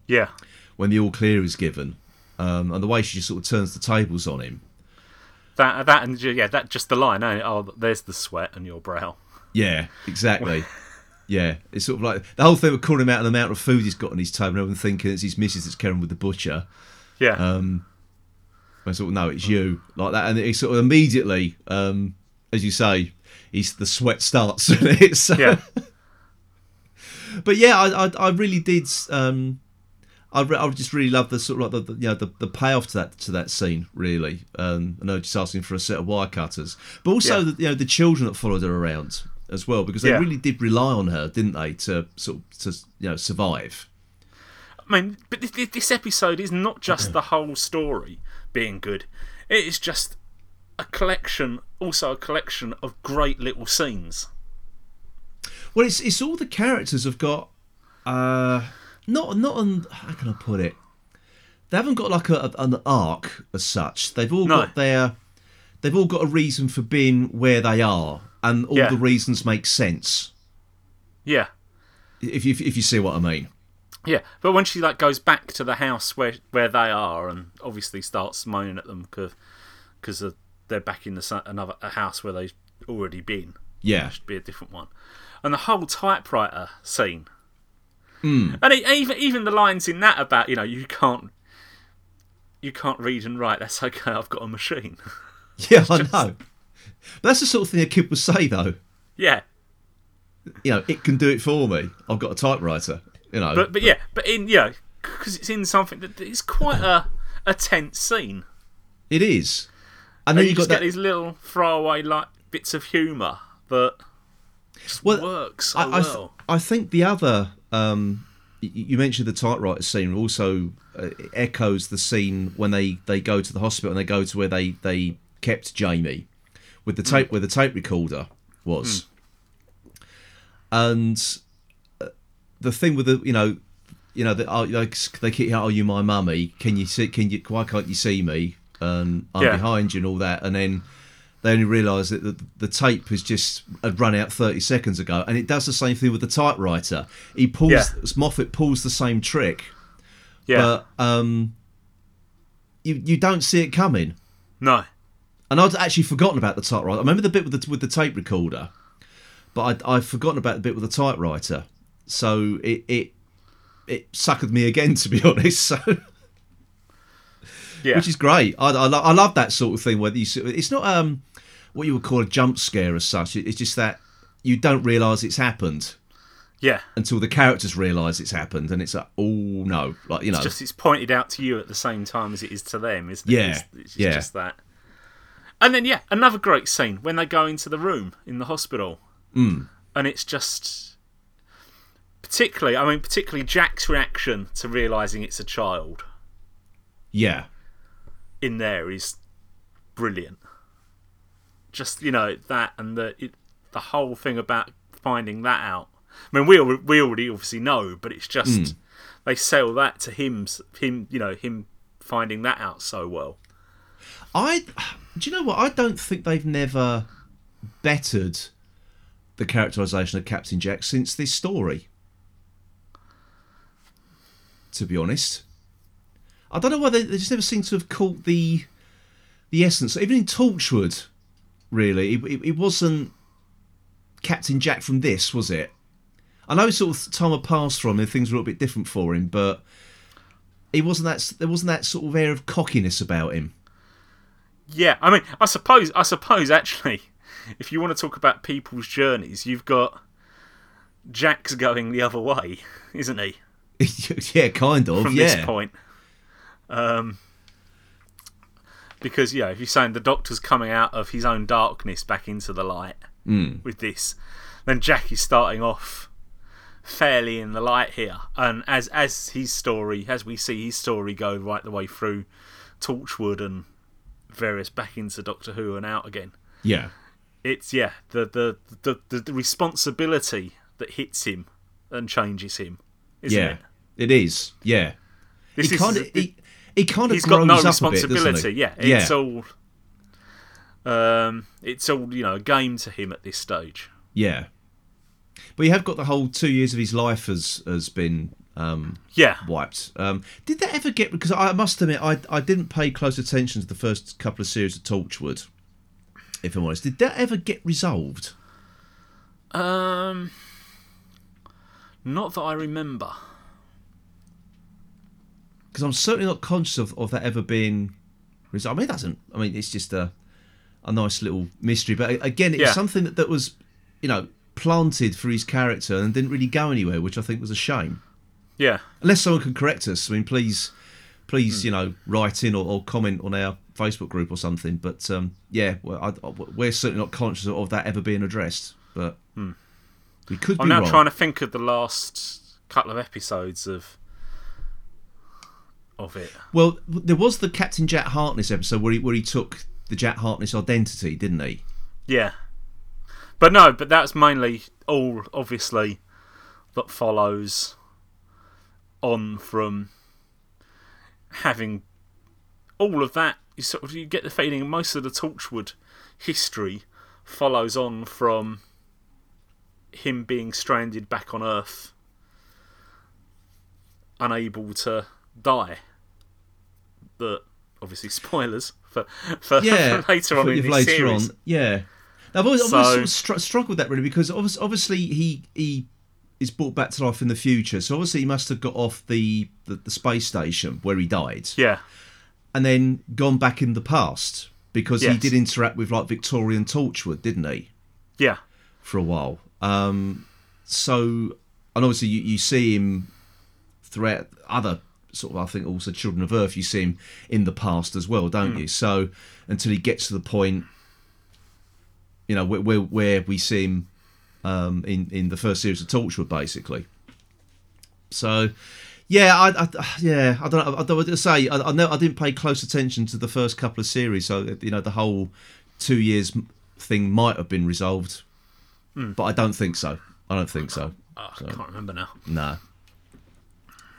yeah, when the all clear is given, um, and the way she just sort of turns the tables on him. That that and yeah, that just the line. eh? Oh, there's the sweat on your brow. Yeah, exactly. yeah, it's sort of like the whole thing of calling him out on the amount of food he's got on his table, and everyone thinking it's his missus that's carrying with the butcher. Yeah, Um, I sort of no, it's you like that, and it sort of immediately, um, as you say, he's the sweat starts. [laughs] yeah, [laughs] but yeah, I, I, I really did. Um, I, re- I just really love the sort of like the, the you know the, the payoff to that to that scene. Really, um, I know just asking for a set of wire cutters, but also Yeah. the, you know the children that followed her around as well because they Yeah. really did rely on her, didn't they, to sort of to you know survive. I mean, but this, this episode is not just the whole story being good. It is just a collection, also a collection of great little scenes. Well, it's it's all the characters have got, uh, not not an how can I put it? They haven't got like a, an arc as such. They've all No. got their, they've all got a reason for being where they are, and all Yeah. the reasons make sense. Yeah, If you if you see what I mean. yeah. But when she like goes back to the house where where they are, and obviously starts moaning at them because they're back in the another a house where they've already been. Yeah, should be a different one. And the whole typewriter scene, Hmm. and it, even even the lines in that about you know you can't you can't read and write. That's okay. [laughs] I've got a machine. [laughs] yeah, I know. But that's the sort of thing a kid would say, though. yeah, you know, it can do it for me. I've got a typewriter. You know, But but yeah, but in yeah, because it's in something that is quite a a tense scene. it is. And then you you got that. these little throwaway like bits of humour that Well, works so I, I, th- well. I think the other. Um, you mentioned the typewriter scene also uh, echoes the scene when they, they go to the hospital and they go to where they, they kept Jamie with the tape where the tape recorder was, and uh, the thing with the you know you know the, oh, like they keep oh you my mummy? Can you see can you why can't you see me and I'm Yeah. behind you and all that. And then they only realise that the, the tape has just had run out 30 seconds ago and it does the same thing with the typewriter he pulls Yeah. Moffat pulls the same trick Yeah, but um you you don't see it coming no, and I'd actually forgotten about the typewriter. I remember the bit with the with the tape recorder, but I'd, I'd forgotten about the bit with the typewriter. So it it it suckered me again, [laughs] to be honest. So yeah, which is great. I, I, lo- I love that sort of thing where you see, it's not um what you would call a jump scare as such. It's just that you don't realise it's happened yeah. until the characters realise it's happened, and it's like oh no, like you know, It's just it's pointed out to you at the same time as it is to them, isn't it? Yeah, It's, it's yeah. just that. And then yeah, another great scene when they go into the room in the hospital, Mm. and it's just particularly, I mean, particularly Jack's reaction to realizing it's a child yeah, in there is brilliant. Just you know that and the it, the whole thing about finding that out. I mean, we we already obviously know, but it's just Mm. they sell that to him, him you know him finding that out so well. I do you know what? I don't think they've never bettered the characterization of Captain Jack since this story. To be honest, I don't know why they, they just never seem to have caught the the essence. Even in Torchwood, really, it, it, it wasn't Captain Jack from this, was it? I know sort of time had passed from him, things were a little bit different for him, but he wasn't that. There wasn't that sort of air of cockiness about him. Yeah, I mean, I suppose, I suppose actually, [laughs] if you want to talk about people's journeys, you've got Jack's going the other way, [laughs] isn't he? [laughs] yeah, kind of. From yeah. this point, um, because yeah, if you're saying the Doctor's coming out of his own darkness back into the light Mm. with this, then Jack is starting off fairly in the light here, and as as his story, as we see his story go right the way through Torchwood and various back into Doctor Who and out again. Yeah. it's yeah the the, the the the responsibility that hits him and changes him isn't Yeah. it It is. Yeah. this he is kind he, kind of he's got no a bit, responsibility yeah it's all um it's all you know a game to him at this stage Yeah. But you have got the whole two years of his life has has been um, yeah wiped. Um, did that ever get? Because I must admit, I I didn't pay close attention to the first couple of series of Torchwood. If I'm honest, did that ever get resolved? um not that i remember Because I'm certainly not conscious of, of that ever being resolved. I mean, it doesn't. I mean, it's just a a nice little mystery. But again, it's Yeah. something that, that was, you know, planted for his character and didn't really go anywhere, which I think was a shame. yeah unless someone can correct us i mean please please you know write in or, or comment on our facebook group or something but um yeah well, I, I- we're certainly not conscious of that ever being addressed but we could i'm be now wrong trying to think of the last couple of episodes of of it well there was the captain jack Harkness episode where he where he took the jack Harkness identity didn't he Yeah. But no, but that's mainly all obviously that follows on from having all of that. You sort of you get the feeling most of the Torchwood history follows on from him being stranded back on Earth, unable to die. That obviously spoilers for for, yeah [laughs] for later on in later series. on yeah. Now, I've always, I've always sort of str- struggled with that really because obviously, obviously he he is brought back to life in the future, so obviously he must have got off the, the, the space station where he died. Yeah, and then gone back in the past because he did interact with like Victorian Torchwood, didn't he, yeah, for a while? Um, so, and obviously you, you see him throughout other sort of, I think also Children of Earth. You see him in the past as well, don't you? So until he gets to the point, you know, where where, where we see him um, in in the first series of Torchwood, basically. So. Yeah, I, I yeah, I don't know. I don't say. I, I know I didn't pay close attention to the first couple of series, so you know the whole two years thing might have been resolved, but I don't think so. I don't think so. Oh, I can't remember now. No.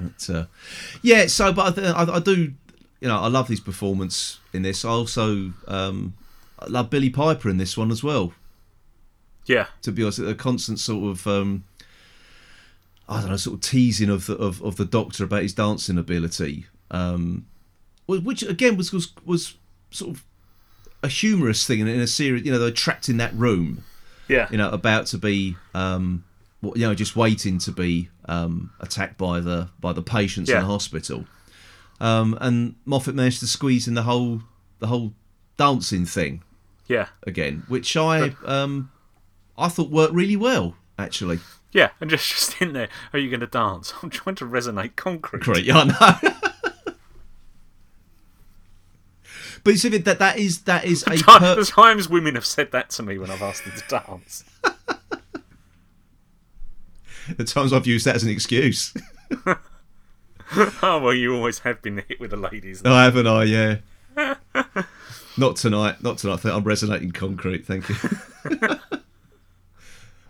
But, uh, yeah, so but I, th- I, I do, you know, I love his performance in this. I also um, I love Billie Piper in this one as well. Yeah, To be honest, a constant sort of, um, I don't know, sort of teasing of the of, of the Doctor about his dancing ability, um, which again was was was sort of a humorous thing in, in a series. You know, they're trapped in that room yeah, you know, about to be, um, you know, just waiting to be um, attacked by the by the patients in the hospital. Um, and Moffat managed to squeeze in the whole the whole dancing thing yeah, again, which I um, I thought worked really well actually. yeah. And just [laughs] just in there, are you going to dance? [laughs] I'm trying to resonate concrete. Great, yeah, I know. [laughs] but you see that that is that is a per- The times women have said that to me when I've asked them to dance. [laughs] the times I've used that as an excuse. [laughs] [laughs] oh well, you always have been hit with the ladies. Oh, haven't I? Yeah. not tonight. Not tonight. I I'm resonating concrete. Thank you.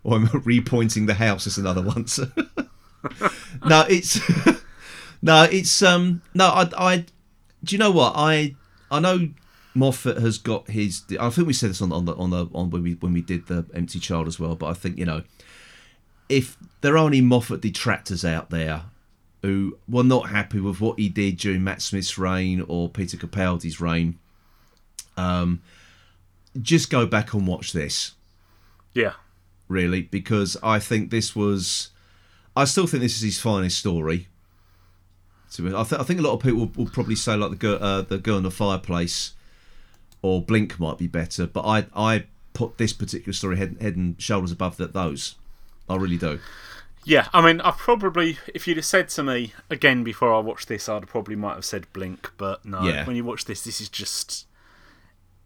or I'm repointing the house is another one. So. no, it's no, it's um no. I I do you know what I I know Moffat has got his. I think we said this on on the on the on when we when we did the Empty Child as well. But I think you know if there are any Moffat detractors out there who were not happy with what he did during Matt Smith's reign or Peter Capaldi's reign, um, just go back and watch this, Yeah, really, because I think this was. I still think this is his finest story. To I, th- I think a lot of people will probably say like the girl, uh, the girl in the fireplace, or Blink might be better, but I I put this particular story head, head and shoulders above that those. I really do. yeah. I mean, I probably if you'd have said to me again before I watched this, I'd probably might have said Blink, but no. Yeah. When you watch this, this is just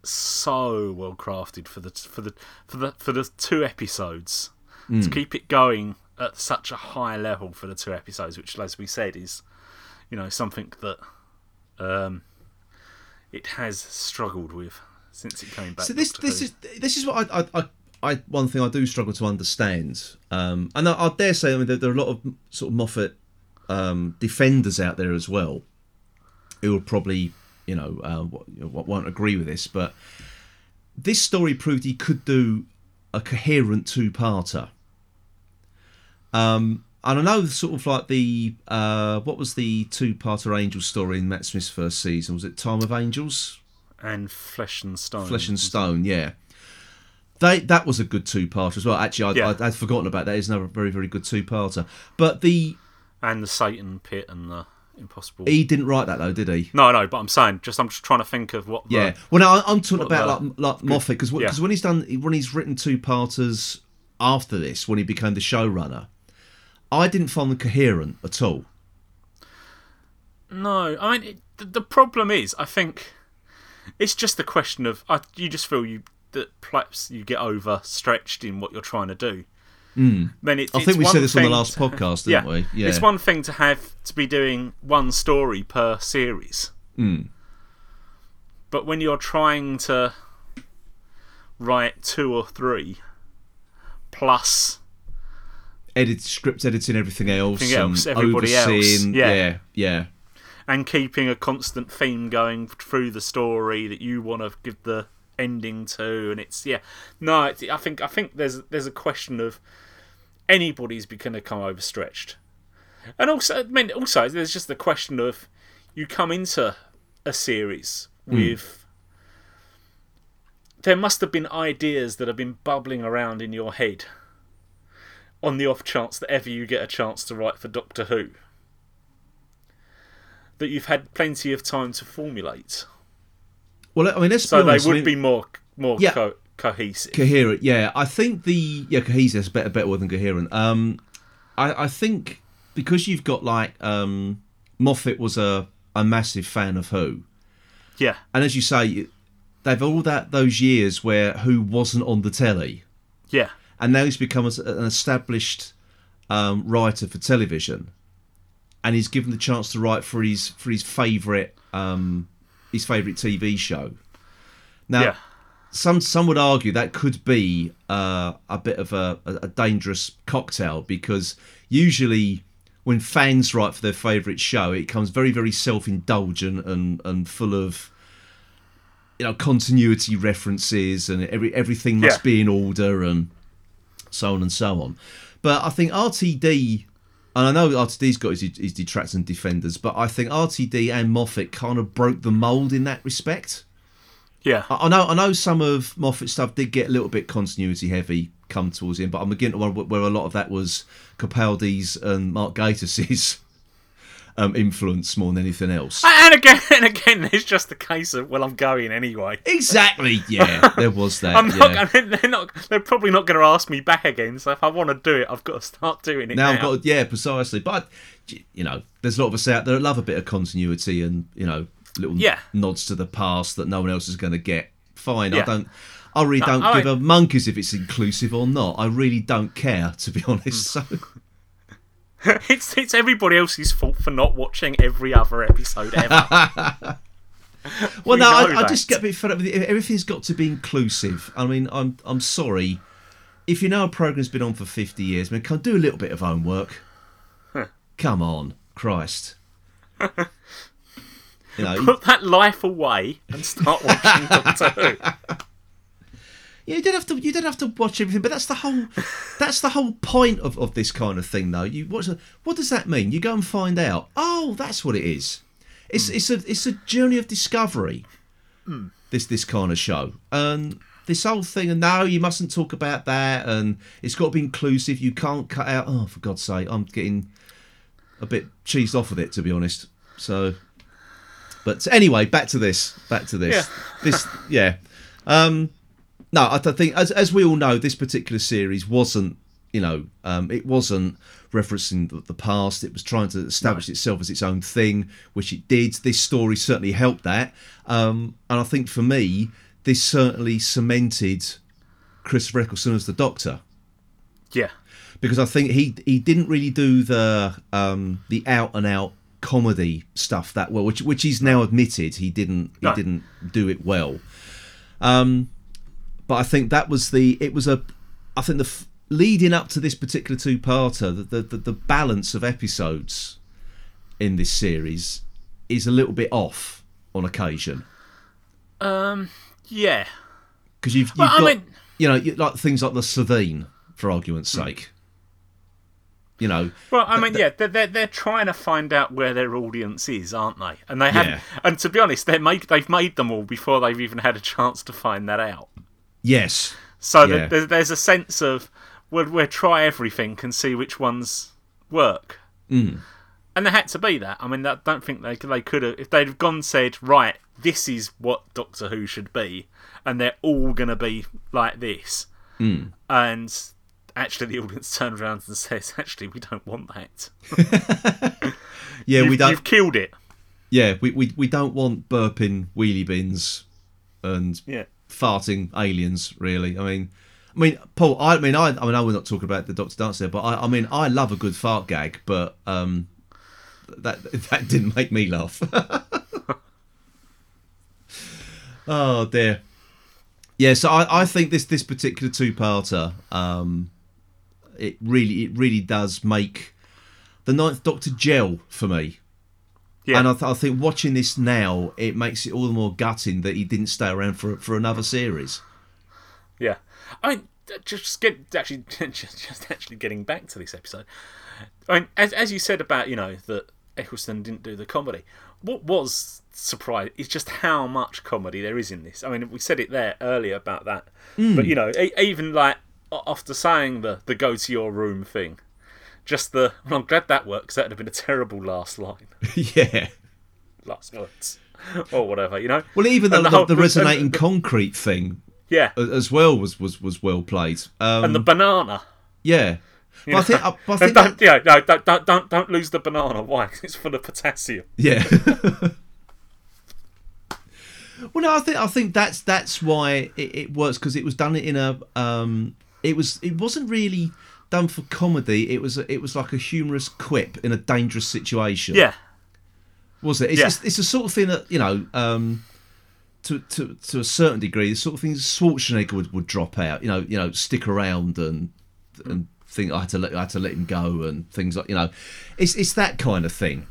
so well crafted for the for the for the for the two episodes Hmm. to keep it going at such a high level for the two episodes, which, as we said, is you know something that um, it has struggled with since it came back. So this this is this is what I, I, I, I one thing I do struggle to understand, um, and I, I dare say I mean there, there are a lot of sort of Moffat um, defenders out there as well, who will probably you know, uh, w- you know, won't agree with this, but this story proved he could do a coherent two-parter. Um, and I know sort of like the uh, what was the two-parter Angel story in Matt Smith's first season? Was it Time of Angels? and Flesh and Stone. Flesh and Stone, yeah. They that was a good two-parter as well. Actually, I, Yeah. I'd forgotten about that. It's another very very good two-parter. But the and the Satan Pit and the Impossible. he didn't write that though, did he? no, no, but I'm saying, just I'm just trying to think of what. The, Yeah. Well, no, I- I'm talking about the- like like Moffat because yeah. when he's done when he's written two-parters after this when he became the showrunner, I didn't find them coherent at all. No, I mean it, the, the problem is, I think it's just the question of I, you just feel you that perhaps you get overstretched in what you're trying to do. Mm. It, I it's think we said this on the last to- podcast, [laughs] didn't we? Yeah. it's one thing to have to be doing one story per series, Mm. but when you're trying to write two or three plus Edit script editing, everything else, Everything else, and everybody else, yeah. yeah, yeah. and keeping a constant theme going through the story that you want to give the ending to and it's yeah. No it's, i think i think there's there's a question of anybody's be going to come overstretched. And also i mean also there's just the question of you come into a series hmm. with there must have been ideas that have been bubbling around in your head on the off chance that ever you get a chance to write for doctor who that you've had plenty of time to formulate. Well, I mean, let's So be honest. they I would mean, be more more Yeah. co- cohesive. coherent. Yeah, I think the yeah cohesive is better better word than coherent. Um, I I think because you've got like um Moffat was a a massive fan of Who, yeah, and as you say, they've all that those years where Who wasn't on the telly, yeah, and now he's become an established um, writer for television, and he's given the chance to write for his for his favourite um, his favourite TV show. Now, yeah, some some would argue that could be uh, a bit of a, a dangerous cocktail because usually when fans write for their favourite show, it comes very very self indulgent and and full of you know continuity references and every everything must Yeah. be in order and so on and so on. But I think RTD. And I know RTD's got his, his detractors and defenders, but I think RTD and Moffat kind of broke the mold in that respect. yeah. I I know I know some of Moffat's stuff did get a little bit continuity heavy come towards him, but I'm beginning to wonder where a lot of that was Capaldi's and Mark Gatiss's [laughs] um, influence more than anything else. And again, [laughs] and again, it's just a case of well, I'm going anyway. exactly, yeah, there was [laughs] that. I'm yeah. not. Gonna, they're not. They're probably not going to ask me back again. So if I want to do it, I've got to start doing it now now. I've got yeah, precisely. But you know, there's a lot of us out there that love a bit of continuity and you know little Yeah. nods to the past that no one else is going to get. Fine, I don't. I really don't I- give a monkeys if it's inclusive or not. I really don't care, to be [laughs] honest. So. [laughs] it's it's everybody else's fault for not watching every other episode ever. [laughs] Well, We no, I, I just get a bit fed up with it. Everything's got to be inclusive. I mean, I'm I'm sorry. If you know a program's been on for 50 years, I mean, can I do a little bit of homework? Come on, Christ. [laughs] you know, Put that life away and start watching Doctor Who. Yeah, you don't have to. You don't have to watch everything, but that's the whole. [laughs] That's the whole point of, of this kind of thing, though. You watch. a- What does that mean? You go and find out. Oh, that's what it is. It's it's a it's a journey of discovery. This this kind of show, and this whole thing. And no, you mustn't talk about that. And it's got to be inclusive. You can't cut out. Oh, for God's sake, I'm getting a bit cheesed off with it, to be honest. So, but anyway, back to this. Back to this. Yeah. This, yeah. Um, no, I think as as we all know, this particular series wasn't, you know, um, it wasn't referencing the, the past. It was trying to establish itself as its own thing, which it did. This story certainly helped that, um, and I think for me, this certainly cemented Chris Eccleston as the Doctor Yeah, because I think he he didn't really do the um, the out and out comedy stuff that well, which which he's now admitted he didn't he No. didn't do it well. Um, but I think that was the it was a I think the f- leading up to this particular two parter the, the the the balance of episodes in this series is a little bit off on occasion um, yeah. because you've, you've Well, I mean- you know you- like things like the Slitheen for argument's sake. You know, Well, I mean, yeah, they're, they're they're trying to find out where their audience is, aren't they? And they have, Yeah. and to be honest, they made they've made them all before they've even had a chance to find that out. Yes, So Yeah. that there, there's a sense of we'll, we'll try everything and see which ones work. Mm. And there had to be that. I mean, I don't think they they could have if they'd have gone and said right, this is what Doctor Who should be, and they're all gonna be like this, Mm. and actually the audience [laughs] turns around and says, actually, we don't want that. [laughs] yeah, You've, we don't. you've killed it. Yeah, we, we we don't want burping wheelie bins and Yeah. Farting aliens. Really, I mean, I mean, Paul. I mean, I, I mean, I we're not talking about the Doctor Dance there, but I, I mean, I love a good fart gag, but um, that [laughs] that didn't make me laugh. [laughs] oh dear. Yeah, so I, I think this this particular two parter, um, it really it really does make the Ninth Doctor gel for me. Yeah. And I, th- I think watching this now, it makes it all the more gutting that he didn't stay around for for another series. Yeah, I mean, just get actually [laughs] just, just actually getting back to this episode. I mean, as as you said about you know that Eccleston didn't do the comedy. What was surprising is just how much comedy there is in this. I mean, we said it there earlier about that, but hmm. you know, even like after saying the the go to your room thing, just the well, I'm glad that works. That'd have been a terrible last line, [laughs] yeah. last words, or whatever. You know. Well, even the, the, whole- the and- resonating concrete thing Yeah, as well was was was well played. Um, and the banana. yeah, but I think I, but I think don't, that- yeah, no, don't, don't, don't, don't lose the banana. Why? [laughs] It's full of potassium. Yeah. [laughs] well, no, I think I think that's that's why it, it works because it was done in a um, it was it wasn't really done for comedy. It was a, it was like a humorous quip in a dangerous situation. Yeah, was it? It's, Yeah. it's, it's the sort of thing that you know. Um, to, to, to a certain degree, the sort of things Schwarzenegger would, would drop out, you know, you know, stick around and and think I had to let I had to let him go and things like you know, it's it's that kind of thing.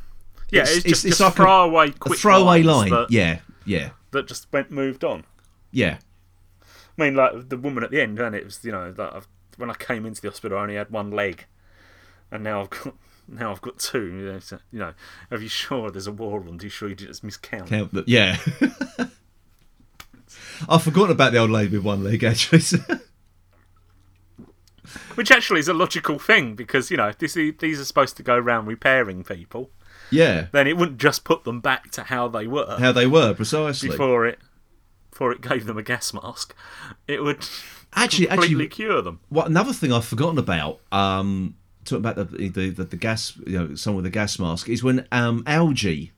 yeah. It's- It's, just, it's just like a- throwaway, A quick throwaway line, That, yeah, yeah, that just went moved on. yeah. I mean, like the woman at the end, and it was you know that I've, when I came into the hospital, I only had one leg, and now I've got now I've got two. You know, so, you know are you sure there's a war on? Are you sure you just miscount? Count the, yeah. [laughs] I've forgotten about the old lady with one leg, actually. [laughs] Which actually is a logical thing because you know this, these are supposed to go around repairing people. yeah, Then it wouldn't just put them back to how they were how they were precisely. before it before it gave them a gas mask. It would Actually, completely actually, cure them. what another thing I've forgotten about, um, talking about the the, the, the gas, you know, someone with a gas mask, is when um, Algy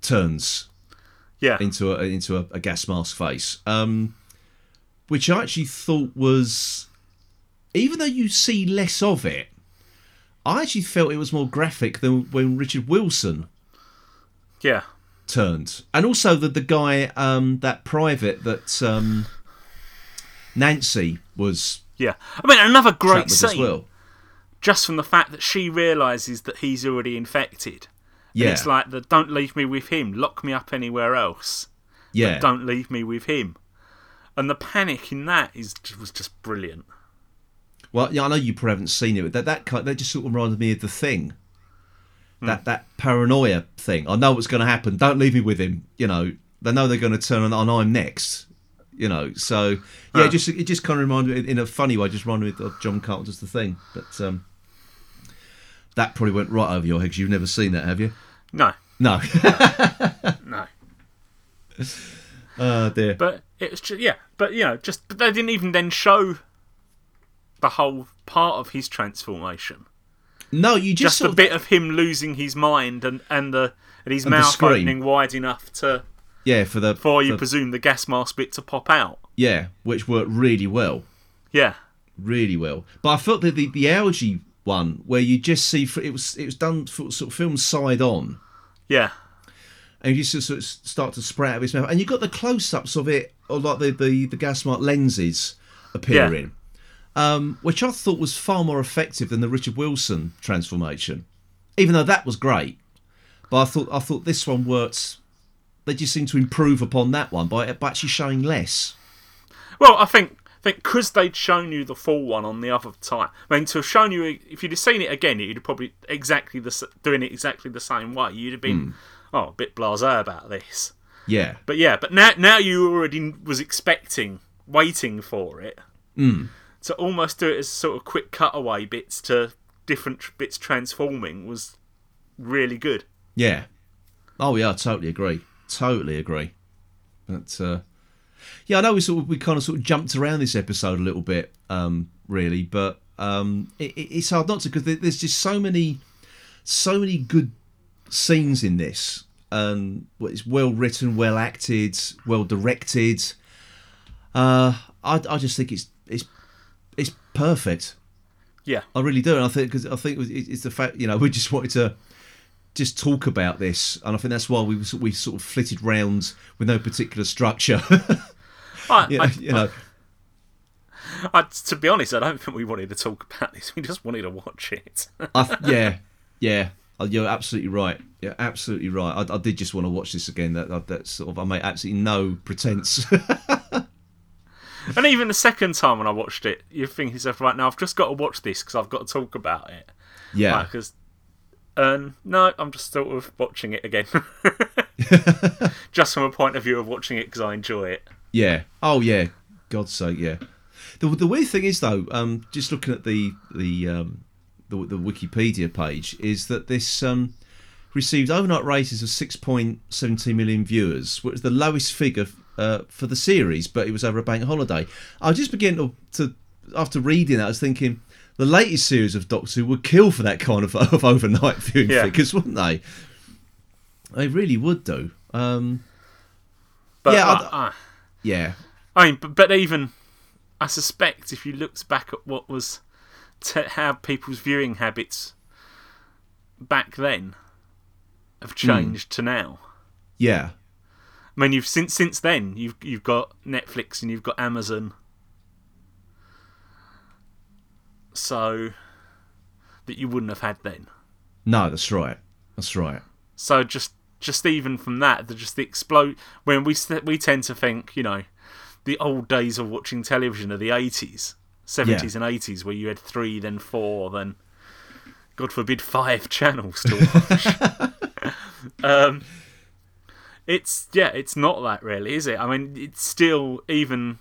turns Yeah, into a into a, a gas mask face, um, which I actually thought was, even though you see less of it, I actually felt it was more graphic than when Richard Wilson yeah, turned, and also the the guy um, that private that um, Nancy was yeah. I mean, another great scene. well. just from the fact that she realizes that he's already infected. And Yeah, it's like the don't leave me with him, lock me up anywhere else. yeah, Don't leave me with him. And the panic in that is was just brilliant. Well, yeah, I know you probably haven't seen it, but that that kind that just sort of reminded me of the thing. Hmm. That that paranoia thing. I know what's going to happen. Don't leave me with him. You know, they know they're going to turn on, on I'm next. You know, so yeah, Huh. just it just kind of reminded me in a funny way. Just reminded me of John Carpenter's The Thing, but um, that probably went right over your head. 'cause You've never seen that, have you? No, No. [laughs] no. [laughs] oh dear. But it was just yeah. But you know, just but they didn't even then show the whole part of his transformation. No, you just, Just a of, bit of him losing his mind and and the and his And mouth opening wide enough to yeah for the for you for- presume the gas mask bit to pop out. yeah, which worked really well. Yeah, really well. But I felt that the, the Algy one, where you just see it was it was done for, sort of filmed side on, yeah, and you just sort of start to sprout out of his mouth, and you got the close ups of it, or like the the, the gas mark lenses appearing, um, which I thought was far more effective than the Richard Wilson transformation, even though that was great. But I thought I thought this one worked. They just seem to improve upon that one by, by actually showing less. Well, I think I think because they'd shown you the full one on the other time. I mean, to have shown you, if you'd have seen it again, you'd have probably exactly the doing it exactly the same way. You'd have been oh a bit blasé about this. Yeah, But yeah, but now now you already was expecting, waiting for it. Mm. To almost do it as sort of quick cutaway bits to different bits transforming was really good. Yeah. Oh yeah, I totally agree. Totally agree. But uh, yeah, I know we sort of we kind of sort of jumped around this episode a little bit, um, really, but um, it, it- it's hard not to because there's just so many, so many good scenes in this, and it's well written, well acted, well directed. Uh, I I just think it's it's it's perfect. Yeah, I really do, and I think because I think it's the fact you know [laughs] we just wanted to just talk about this, and I think that's why we we sort of flitted round with no particular structure. I, [laughs] you, know, I- you know, I- to be honest, I don't think we wanted to talk about this. We just wanted to watch it. I [laughs] yeah, yeah, Uh, you're absolutely right. You're absolutely right. I, I did just want to watch this again. That that- sort of I made absolutely no pretense. And even the second time when I watched it, you think to yourself, right now, I've just got to watch this because I've got to talk about it. yeah, Because, um, no, I'm just sort of watching it again. [laughs] just from a point of view of watching it because I enjoy it. Yeah. Oh yeah. God's sake, yeah. The the weird thing is though, um, just looking at the the um, the, the Wikipedia page, is that this um, received overnight ratings of six point seventeen million viewers, which is the lowest figure uh, for the series, but it was over a bank holiday. I just began to, to after reading that, I was thinking the latest series of Doctor Who would kill for that kind of, [laughs] of overnight viewing Yeah. figures, wouldn't they? They really would do. Um, But Yeah, I- uh, yeah, I mean, but, but even I suspect if you looked back at what was t- how people's viewing habits back then have changed to now. yeah, I mean, you've since since then you've you've got Netflix and you've got Amazon, so that you wouldn't have had then. no, that's right, that's right. So just just even from that, the just the explode when we we tend to think you know the old days of watching television are the eighties, seventies, and eighties, where you had three, then four, then God forbid five [laughs] channels to [laughs] watch. um, it's yeah, it's not that really, is it? I mean, it's still even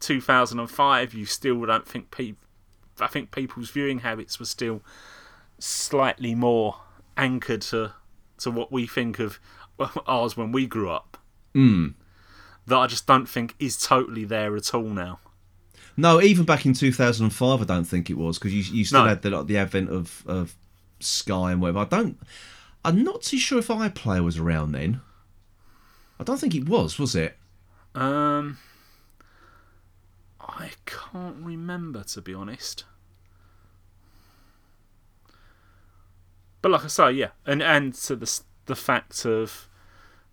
2005. You still don't think people. I think people's viewing habits were still slightly more anchored to to what we think of [laughs] ours when we grew up. Mm. That I just don't think is totally there at all now. No, even back in 2005, I don't think it was because you, you still No. had the, like, the advent of, of Sky and whatever. I don't. I'm not too sure if iPlayer was around then. I don't think it was, was it? Um, I can't remember to be honest. But like I say, yeah, and and to the the fact of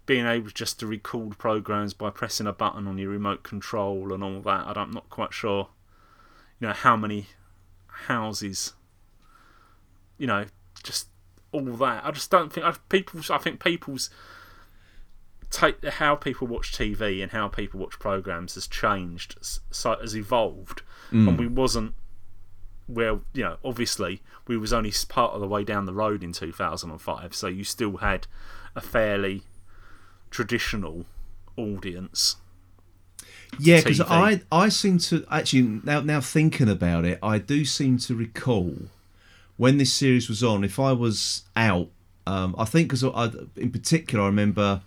being able just to record programs by pressing a button on your remote control and all that, I don't- I'm not quite sure. You know how many houses. You know, just all that. I just don't think I, people's. I think people's take how people watch TV and how people watch programs has changed, so has evolved, mm. and we wasn't. Well, you know, obviously we was only part of the way down the road in 2005, so you still had a fairly traditional audience. Yeah, because I I seem to actually now now thinking about it, I do seem to recall when this series was on. If I was out, um, I think because I, in particular I remember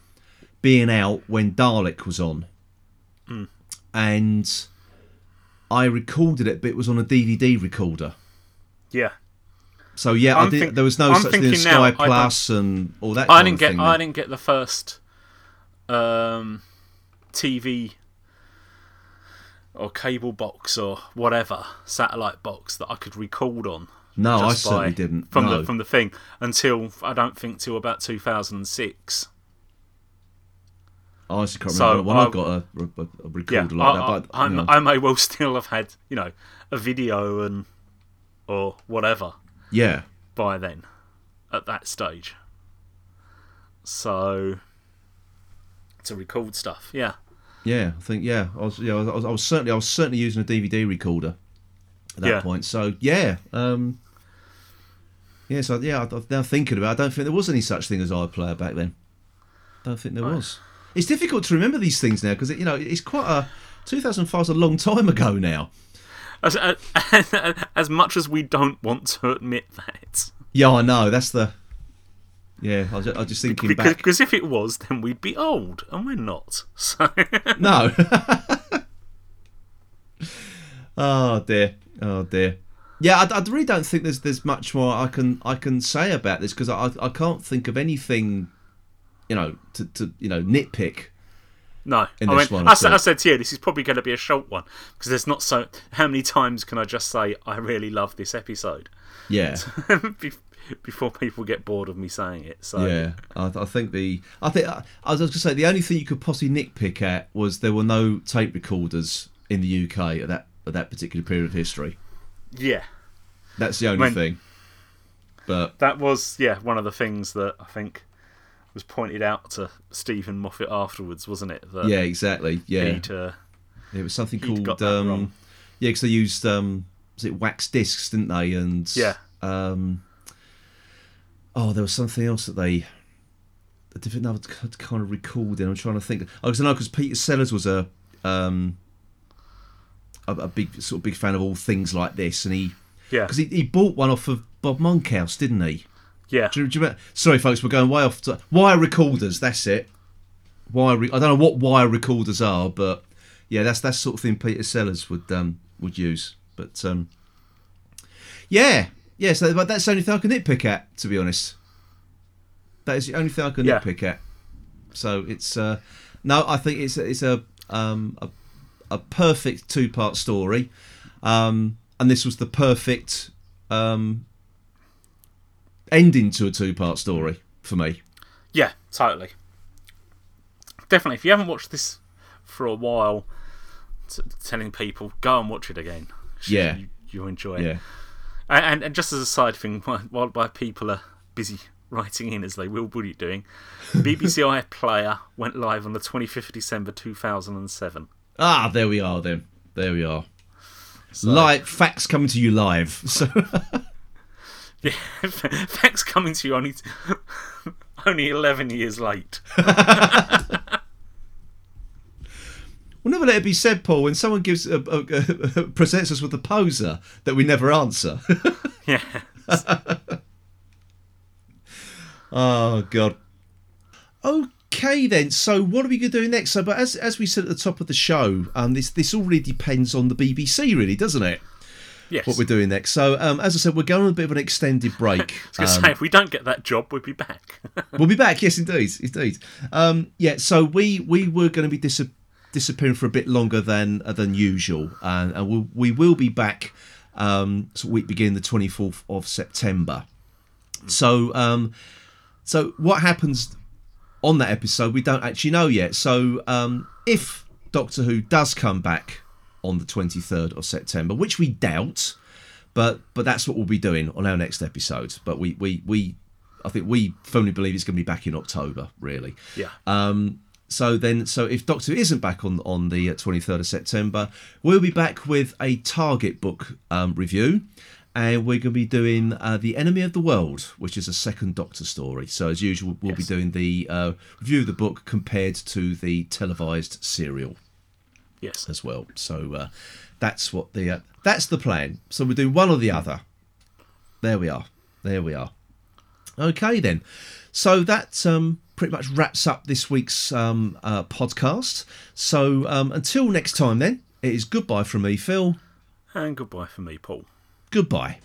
being out when Dalek was on, Hmm. and I recorded it, but it was on a DVD recorder. Yeah, So yeah, I I'm did, think- there was no I'm such thing as Sky I Plus and all that. I kind didn't of get thing I didn't get the first um, TV or cable box or whatever satellite box that I could record on. No, I certainly didn't. from no. the from the thing until I don't think till about 2006. I honestly can't So, remember when I, I- got a, a, a Yeah, recorder I, like that. But I, you know. I may well [laughs] still have had you know a video and or whatever yeah, by then at that stage. So to record stuff, yeah. Yeah, I think yeah, I was yeah, I was, I was certainly I was certainly using a DVD recorder at that Yeah. point. So yeah, um, yeah, so yeah, I'm now thinking about. it, I don't think there was any such thing as iPlayer back then. Don't think there was. It's difficult to remember these things now because you know it's quite a 2005 is a long time ago now. As, uh, as, [laughs] as much as we don't want to admit that, Yeah, I know. That's the. Yeah, I was just, I was just thinking because, back. because if it was, then we'd be old, and we're not. So [laughs] No. [laughs] oh dear. Oh dear. Yeah, I, I really don't think there's there's much more I can I can say about this because I I can't think of anything, you know, to, to you know nitpick. no, I mean, one, I, said. I said to you, this is probably going to be a short one because there's not so. How many times can I just say I really love this episode Yeah, [laughs] before people get bored of me saying it? So yeah. I, I think the I think I, I was going to say the only thing you could possibly nitpick at was there were no tape recorders in the UK at that at that particular period of history. yeah, That's the only thing. But that was yeah one of the things that I think was pointed out to Steven Moffat afterwards, wasn't it? That yeah, exactly. Yeah. uh, It was something called um, yeah, because they used um, was it wax discs, didn't they? And Yeah. um, oh, there was something else that they. I didn't know kind of recalled. I'm trying to think. Oh, because I know because Peter Sellers was a um, a, a big sort of big fan of all things like this, and he yeah, because he, he bought one off of Bob Monkhouse, didn't he? Yeah, Do do you? Sorry, folks, we're going way off. To, wire recorders. That's it. wire. Re- I don't know what wire recorders are, but yeah, that's that sort of thing Peter Sellers would um, would use. But um, yeah, yeah. So but that's the only thing I can nitpick at, to be honest. That is the only thing I can Yeah. nitpick at. So it's uh, no, I think it's it's a um, a, a perfect two part story, um, and this was the perfect um, ending to a two part story for me. Yeah, totally. Definitely. If you haven't watched this for a while, t- telling people go and watch it again. Yeah. you, you'll enjoy it. Yeah. And, and, just as a side thing, [laughs] while, while people are busy [laughs] writing in as they will be doing, [laughs] BBC iPlayer went live on the 25th of December 2007. Ah, there we are then. There we are. Live facts coming to you live. So Yeah, [laughs] thanks coming to you only [laughs] only 11 years late. [laughs] we'll never let it be said, Paul, when someone gives a, a, a, presents us with a poser that we never answer. Yeah. oh God. Okay then. So what are we going to do next? So, but as as we said at the top of the show, um, this this all really depends on the BBC, really, doesn't it? Yes. What we're doing next. So, um, as I said, we're going on a bit of an extended break. [laughs] I was going to Um, say, if we don't get that job, we'll be back. [laughs] we'll be back. Yes, indeed, indeed. Um, yeah. So we we were going to be dis- disappearing for a bit longer than uh, than usual, and, and we'll, we will be back. Um, so week beginning the twenty fourth of September. So um, so what happens on that episode? We don't actually know yet. So um, if Doctor Who does come back on the twenty third of September, which we doubt, but but that's what we'll be doing on our next episode. But we we we I think we firmly believe it's going to be back in October. Really. yeah. Um, so then, so if Doctor isn't back on on the twenty third of September, we'll be back with a Target book um, review, and we're going to be doing uh, the Enemy of the World, which is a second Doctor story. So as usual, we'll be doing the uh, review of the book compared to the televised serial yes. as well. So uh, that's what the uh, that's the plan. So we do one or the other. There we are. There we are. Okay then. So that um, pretty much wraps up this week's um, uh, podcast. So um, until next time, then it is goodbye from me, Phil. And goodbye for me, Paul. Goodbye.